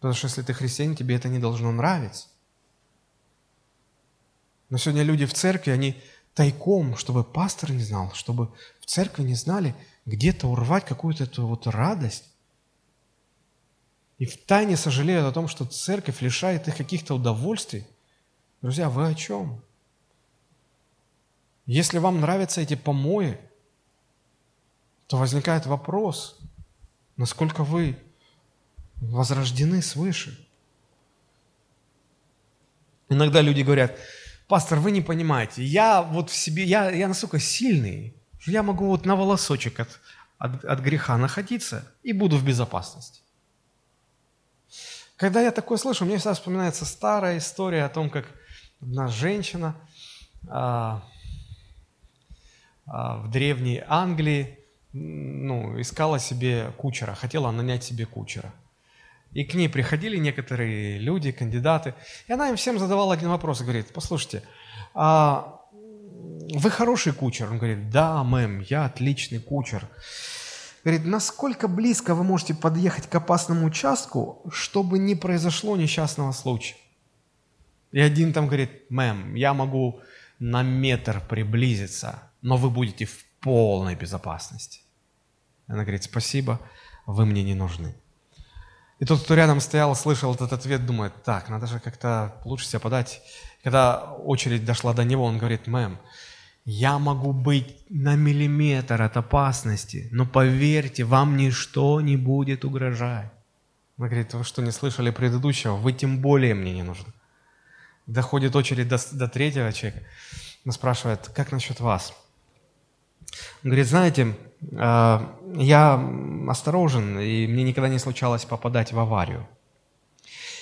Потому что если ты христианин, тебе это не должно нравиться. Но сегодня люди в церкви, они тайком, чтобы пастор не знал, чтобы в церкви не знали, где-то урвать какую-то эту вот радость. И в тайне сожалеют о том, что церковь лишает их каких-то удовольствий. Друзья, вы о чем? Если вам нравятся эти помои, то возникает вопрос, насколько вы возрождены свыше. Иногда люди говорят, пастор, вы не понимаете, я вот в себе, я, я настолько сильный, что я могу вот на волосочек от, от, от греха находиться и буду в безопасности. Когда я такое слышу, мне всегда вспоминается старая история о том, как одна женщина а, а, в древней Англии ну, искала себе кучера, хотела нанять себе кучера – и к ней приходили некоторые люди, кандидаты, и она им всем задавала один вопрос, говорит, послушайте, а вы хороший кучер? Он говорит, да, мэм, я отличный кучер. Говорит, насколько близко вы можете подъехать к опасному участку, чтобы не произошло несчастного случая? И один там говорит, мэм, я могу на метр приблизиться, но вы будете в полной безопасности. Она говорит, спасибо, вы мне не нужны. И тот, кто рядом стоял, слышал этот ответ, думает, так, надо же как-то лучше себя подать. Когда очередь дошла до него, он говорит, мэм, я могу быть на миллиметр от опасности, но поверьте, вам ничто не будет угрожать. Он говорит, вы что, не слышали предыдущего? Вы тем более мне не нужны. Доходит очередь до, до третьего человека. Он спрашивает, как насчет вас? Говорит, знаете, а, я осторожен, и мне никогда не случалось попадать в аварию.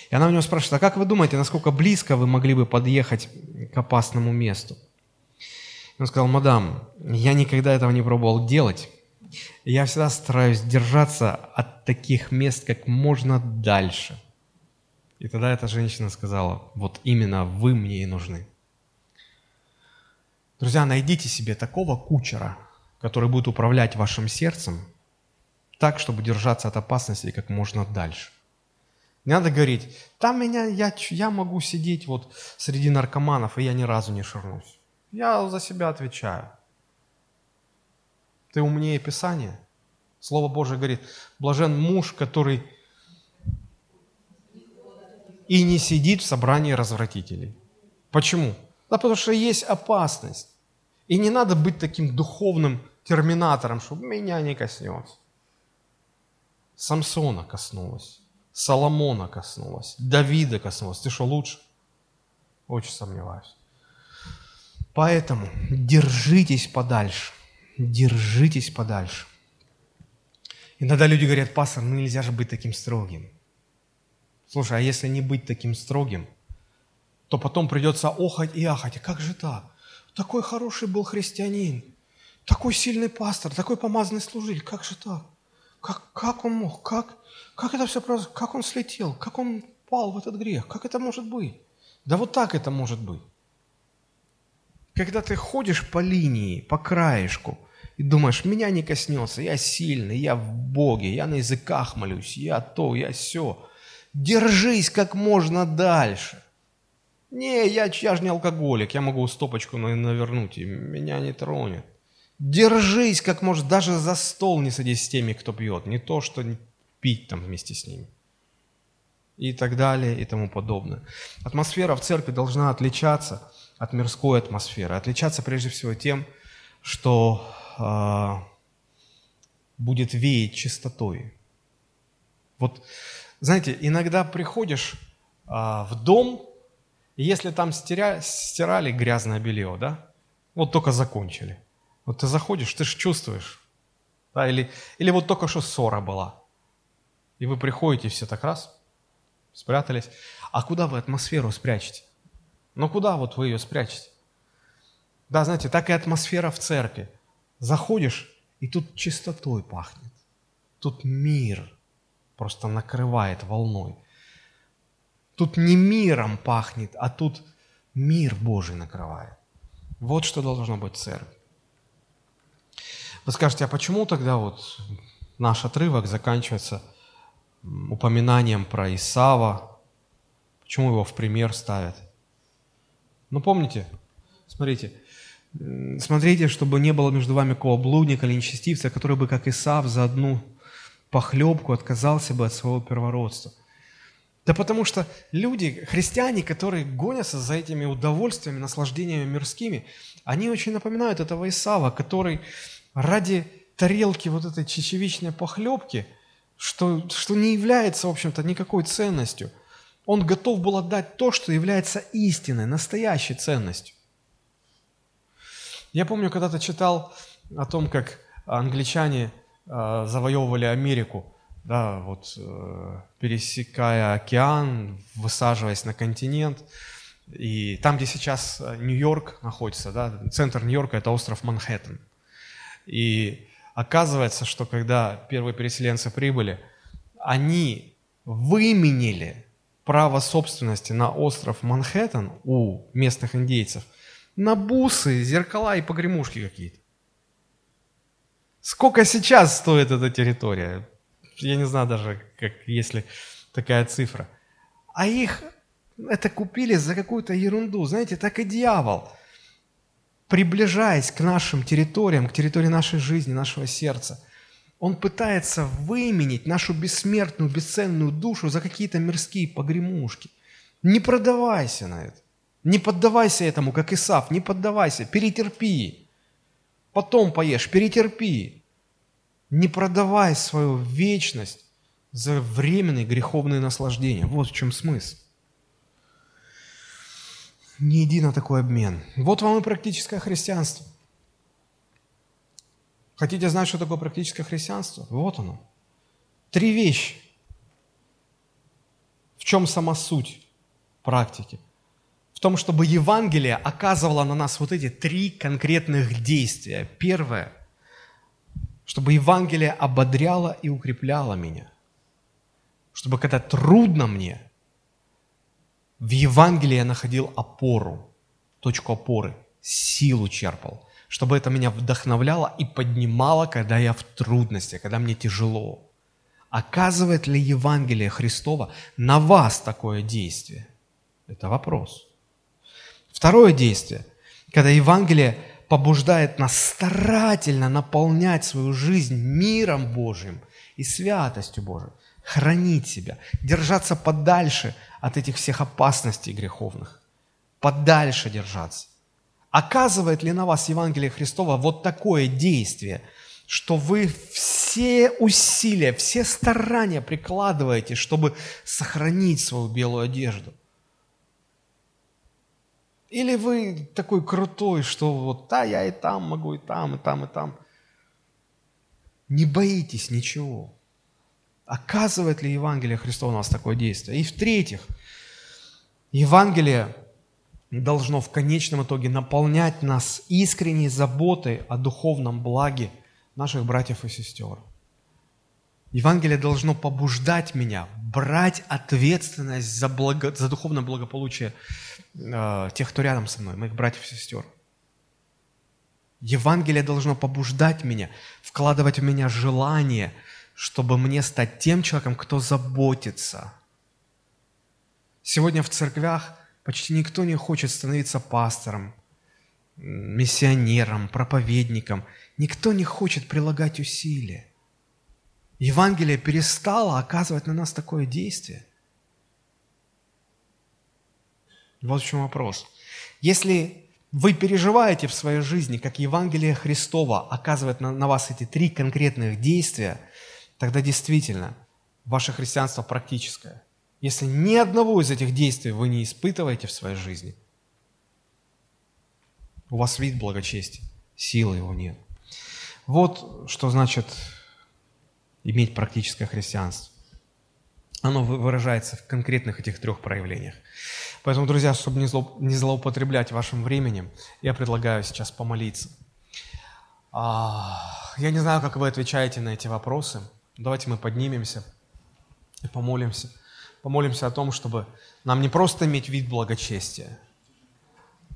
И она у него спрашивает, а как вы думаете, насколько близко вы могли бы подъехать к опасному месту? Он сказал, мадам, я никогда этого не пробовал делать. Я всегда стараюсь держаться от таких мест как можно дальше. И тогда эта женщина сказала, вот именно вы мне и нужны. Друзья, найдите себе такого кучера, который будет управлять вашим сердцем так, чтобы держаться от опасности как можно дальше. Не надо говорить, там меня, я, я могу сидеть вот среди наркоманов, и я ни разу не ширнусь. Я за себя отвечаю. Ты умнее Писания. Слово Божие говорит, блажен муж, который и не сидит в собрании развратителей. Почему? Да потому что есть опасность. И не надо быть таким духовным терминатором, чтобы меня не коснется. Самсона коснулась, Соломона коснулась, Давида коснулась. Ты что, лучше? Очень сомневаюсь. Поэтому держитесь подальше. Держитесь подальше. Иногда люди говорят, пастор, ну нельзя же быть таким строгим. Слушай, а если не быть таким строгим, то потом придется охать и ахать. А как же так? Такой хороший был христианин. Такой сильный пастор, такой помазанный служитель, как же так? Как, как он мог? Как, как это все просто? Как он слетел? Как он пал в этот грех? Как это может быть? Да вот так это может быть. Когда ты ходишь по линии, по краешку, и думаешь, меня не коснется, я сильный, я в Боге, я на языках молюсь, я то, я все. Держись как можно дальше. Не, я, я же не алкоголик, я могу стопочку навернуть, и меня не тронет. Держись как можно, даже за стол не садись с теми, кто пьет, не то, что пить там вместе с ними. И так далее, и тому подобное. Атмосфера в церкви должна отличаться от мирской атмосферы. Отличаться прежде всего тем, что э, будет веять чистотой. Вот, знаете, иногда приходишь э, в дом, и если там стиря, стирали грязное белье, да, вот только закончили. Вот ты заходишь, ты же чувствуешь. Да, или, или вот только что ссора была. И вы приходите, все так раз, спрятались. А куда вы атмосферу спрячете? Ну куда вот вы ее спрячете? Да, знаете, так и атмосфера в церкви. Заходишь, и тут чистотой пахнет. Тут мир просто накрывает волной. Тут не миром пахнет, а тут мир Божий накрывает. Вот что должно быть в церкви. Вы скажете, а почему тогда вот наш отрывок заканчивается упоминанием про Исава? Почему его в пример ставят? Ну, помните, смотрите, смотрите, чтобы не было между вами кого блудника или нечестивца, который бы, как Исав, за одну похлебку отказался бы от своего первородства. Да потому что люди, христиане, которые гонятся за этими удовольствиями, наслаждениями мирскими, они очень напоминают этого Исава, который ради тарелки вот этой чечевичной похлебки, что, что не является, в общем-то, никакой ценностью – он готов был отдать то, что является истиной, настоящей ценностью. Я помню, когда-то читал о том, как англичане э, завоевывали Америку, да, вот, э, пересекая океан, высаживаясь на континент. И там, где сейчас э, Нью-Йорк находится, да, центр Нью-Йорка – это остров Манхэттен. И оказывается, что когда первые переселенцы прибыли, они выменили право собственности на остров Манхэттен у местных индейцев на бусы, зеркала и погремушки какие-то. Сколько сейчас стоит эта территория? Я не знаю даже, как, если такая цифра. А их это купили за какую-то ерунду. Знаете, так и дьявол, приближаясь к нашим территориям, к территории нашей жизни, нашего сердца – он пытается выменить нашу бессмертную, бесценную душу за какие-то мирские погремушки. Не продавайся на это. Не поддавайся этому, как Исав, не поддавайся, перетерпи. Потом поешь, перетерпи. Не продавай свою вечность за временные греховные наслаждения. Вот в чем смысл. Не иди на такой обмен. Вот вам и практическое христианство. Хотите знать, что такое практическое христианство? Вот оно. Три вещи. В чем сама суть практики? В том, чтобы Евангелие оказывало на нас вот эти три конкретных действия. Первое, чтобы Евангелие ободряло и укрепляло меня. Чтобы когда трудно мне, в Евангелии я находил опору, точку опоры, силу черпал – чтобы это меня вдохновляло и поднимало, когда я в трудности, когда мне тяжело. Оказывает ли Евангелие Христова на вас такое действие? Это вопрос. Второе действие, когда Евангелие побуждает нас старательно наполнять свою жизнь миром Божьим и святостью Божией, хранить себя, держаться подальше от этих всех опасностей греховных, подальше держаться. Оказывает ли на вас Евангелие Христова вот такое действие, что вы все усилия, все старания прикладываете, чтобы сохранить свою белую одежду? Или вы такой крутой, что вот, да, я и там могу, и там, и там, и там. Не боитесь ничего. Оказывает ли Евангелие Христова на вас такое действие? И в-третьих, Евангелие должно в конечном итоге наполнять нас искренней заботой о духовном благе наших братьев и сестер. Евангелие должно побуждать меня брать ответственность за, благо, за духовное благополучие э, тех, кто рядом со мной, моих братьев и сестер. Евангелие должно побуждать меня, вкладывать в меня желание, чтобы мне стать тем человеком, кто заботится. Сегодня в церквях почти никто не хочет становиться пастором, миссионером, проповедником. Никто не хочет прилагать усилия. Евангелие перестало оказывать на нас такое действие. Вот в чем вопрос. Если вы переживаете в своей жизни, как Евангелие Христова оказывает на, на вас эти три конкретных действия, тогда действительно ваше христианство практическое. Если ни одного из этих действий вы не испытываете в своей жизни, у вас вид благочестия, силы его нет. Вот что значит иметь практическое христианство. Оно выражается в конкретных этих трех проявлениях. Поэтому, друзья, чтобы не злоупотреблять вашим временем, я предлагаю сейчас помолиться. А, я не знаю, как вы отвечаете на эти вопросы. Давайте мы поднимемся и помолимся. Помолимся о том, чтобы нам не просто иметь вид благочестия,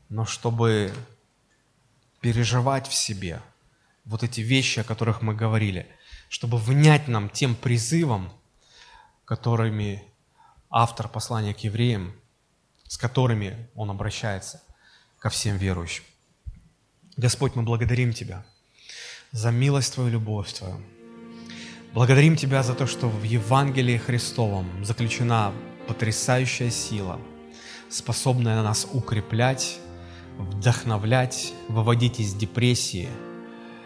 но чтобы переживать в себе вот эти вещи, о которых мы говорили, чтобы внять нам тем призывом, которыми автор послания к евреям с которыми Он обращается ко всем верующим. Господь, мы благодарим Тебя за милость Твою, любовь Твою. Благодарим Тебя за то, что в Евангелии Христовом заключена потрясающая сила, способная нас укреплять, вдохновлять, выводить из депрессии,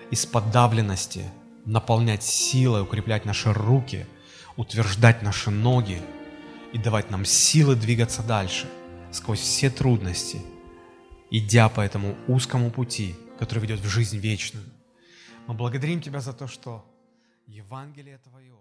из подавленности, наполнять силой, укреплять наши руки, утверждать наши ноги и давать нам силы двигаться дальше – сквозь все трудности, идя по этому узкому пути, который ведет в жизнь вечную. Мы благодарим Тебя за то, что Евангелие Твое –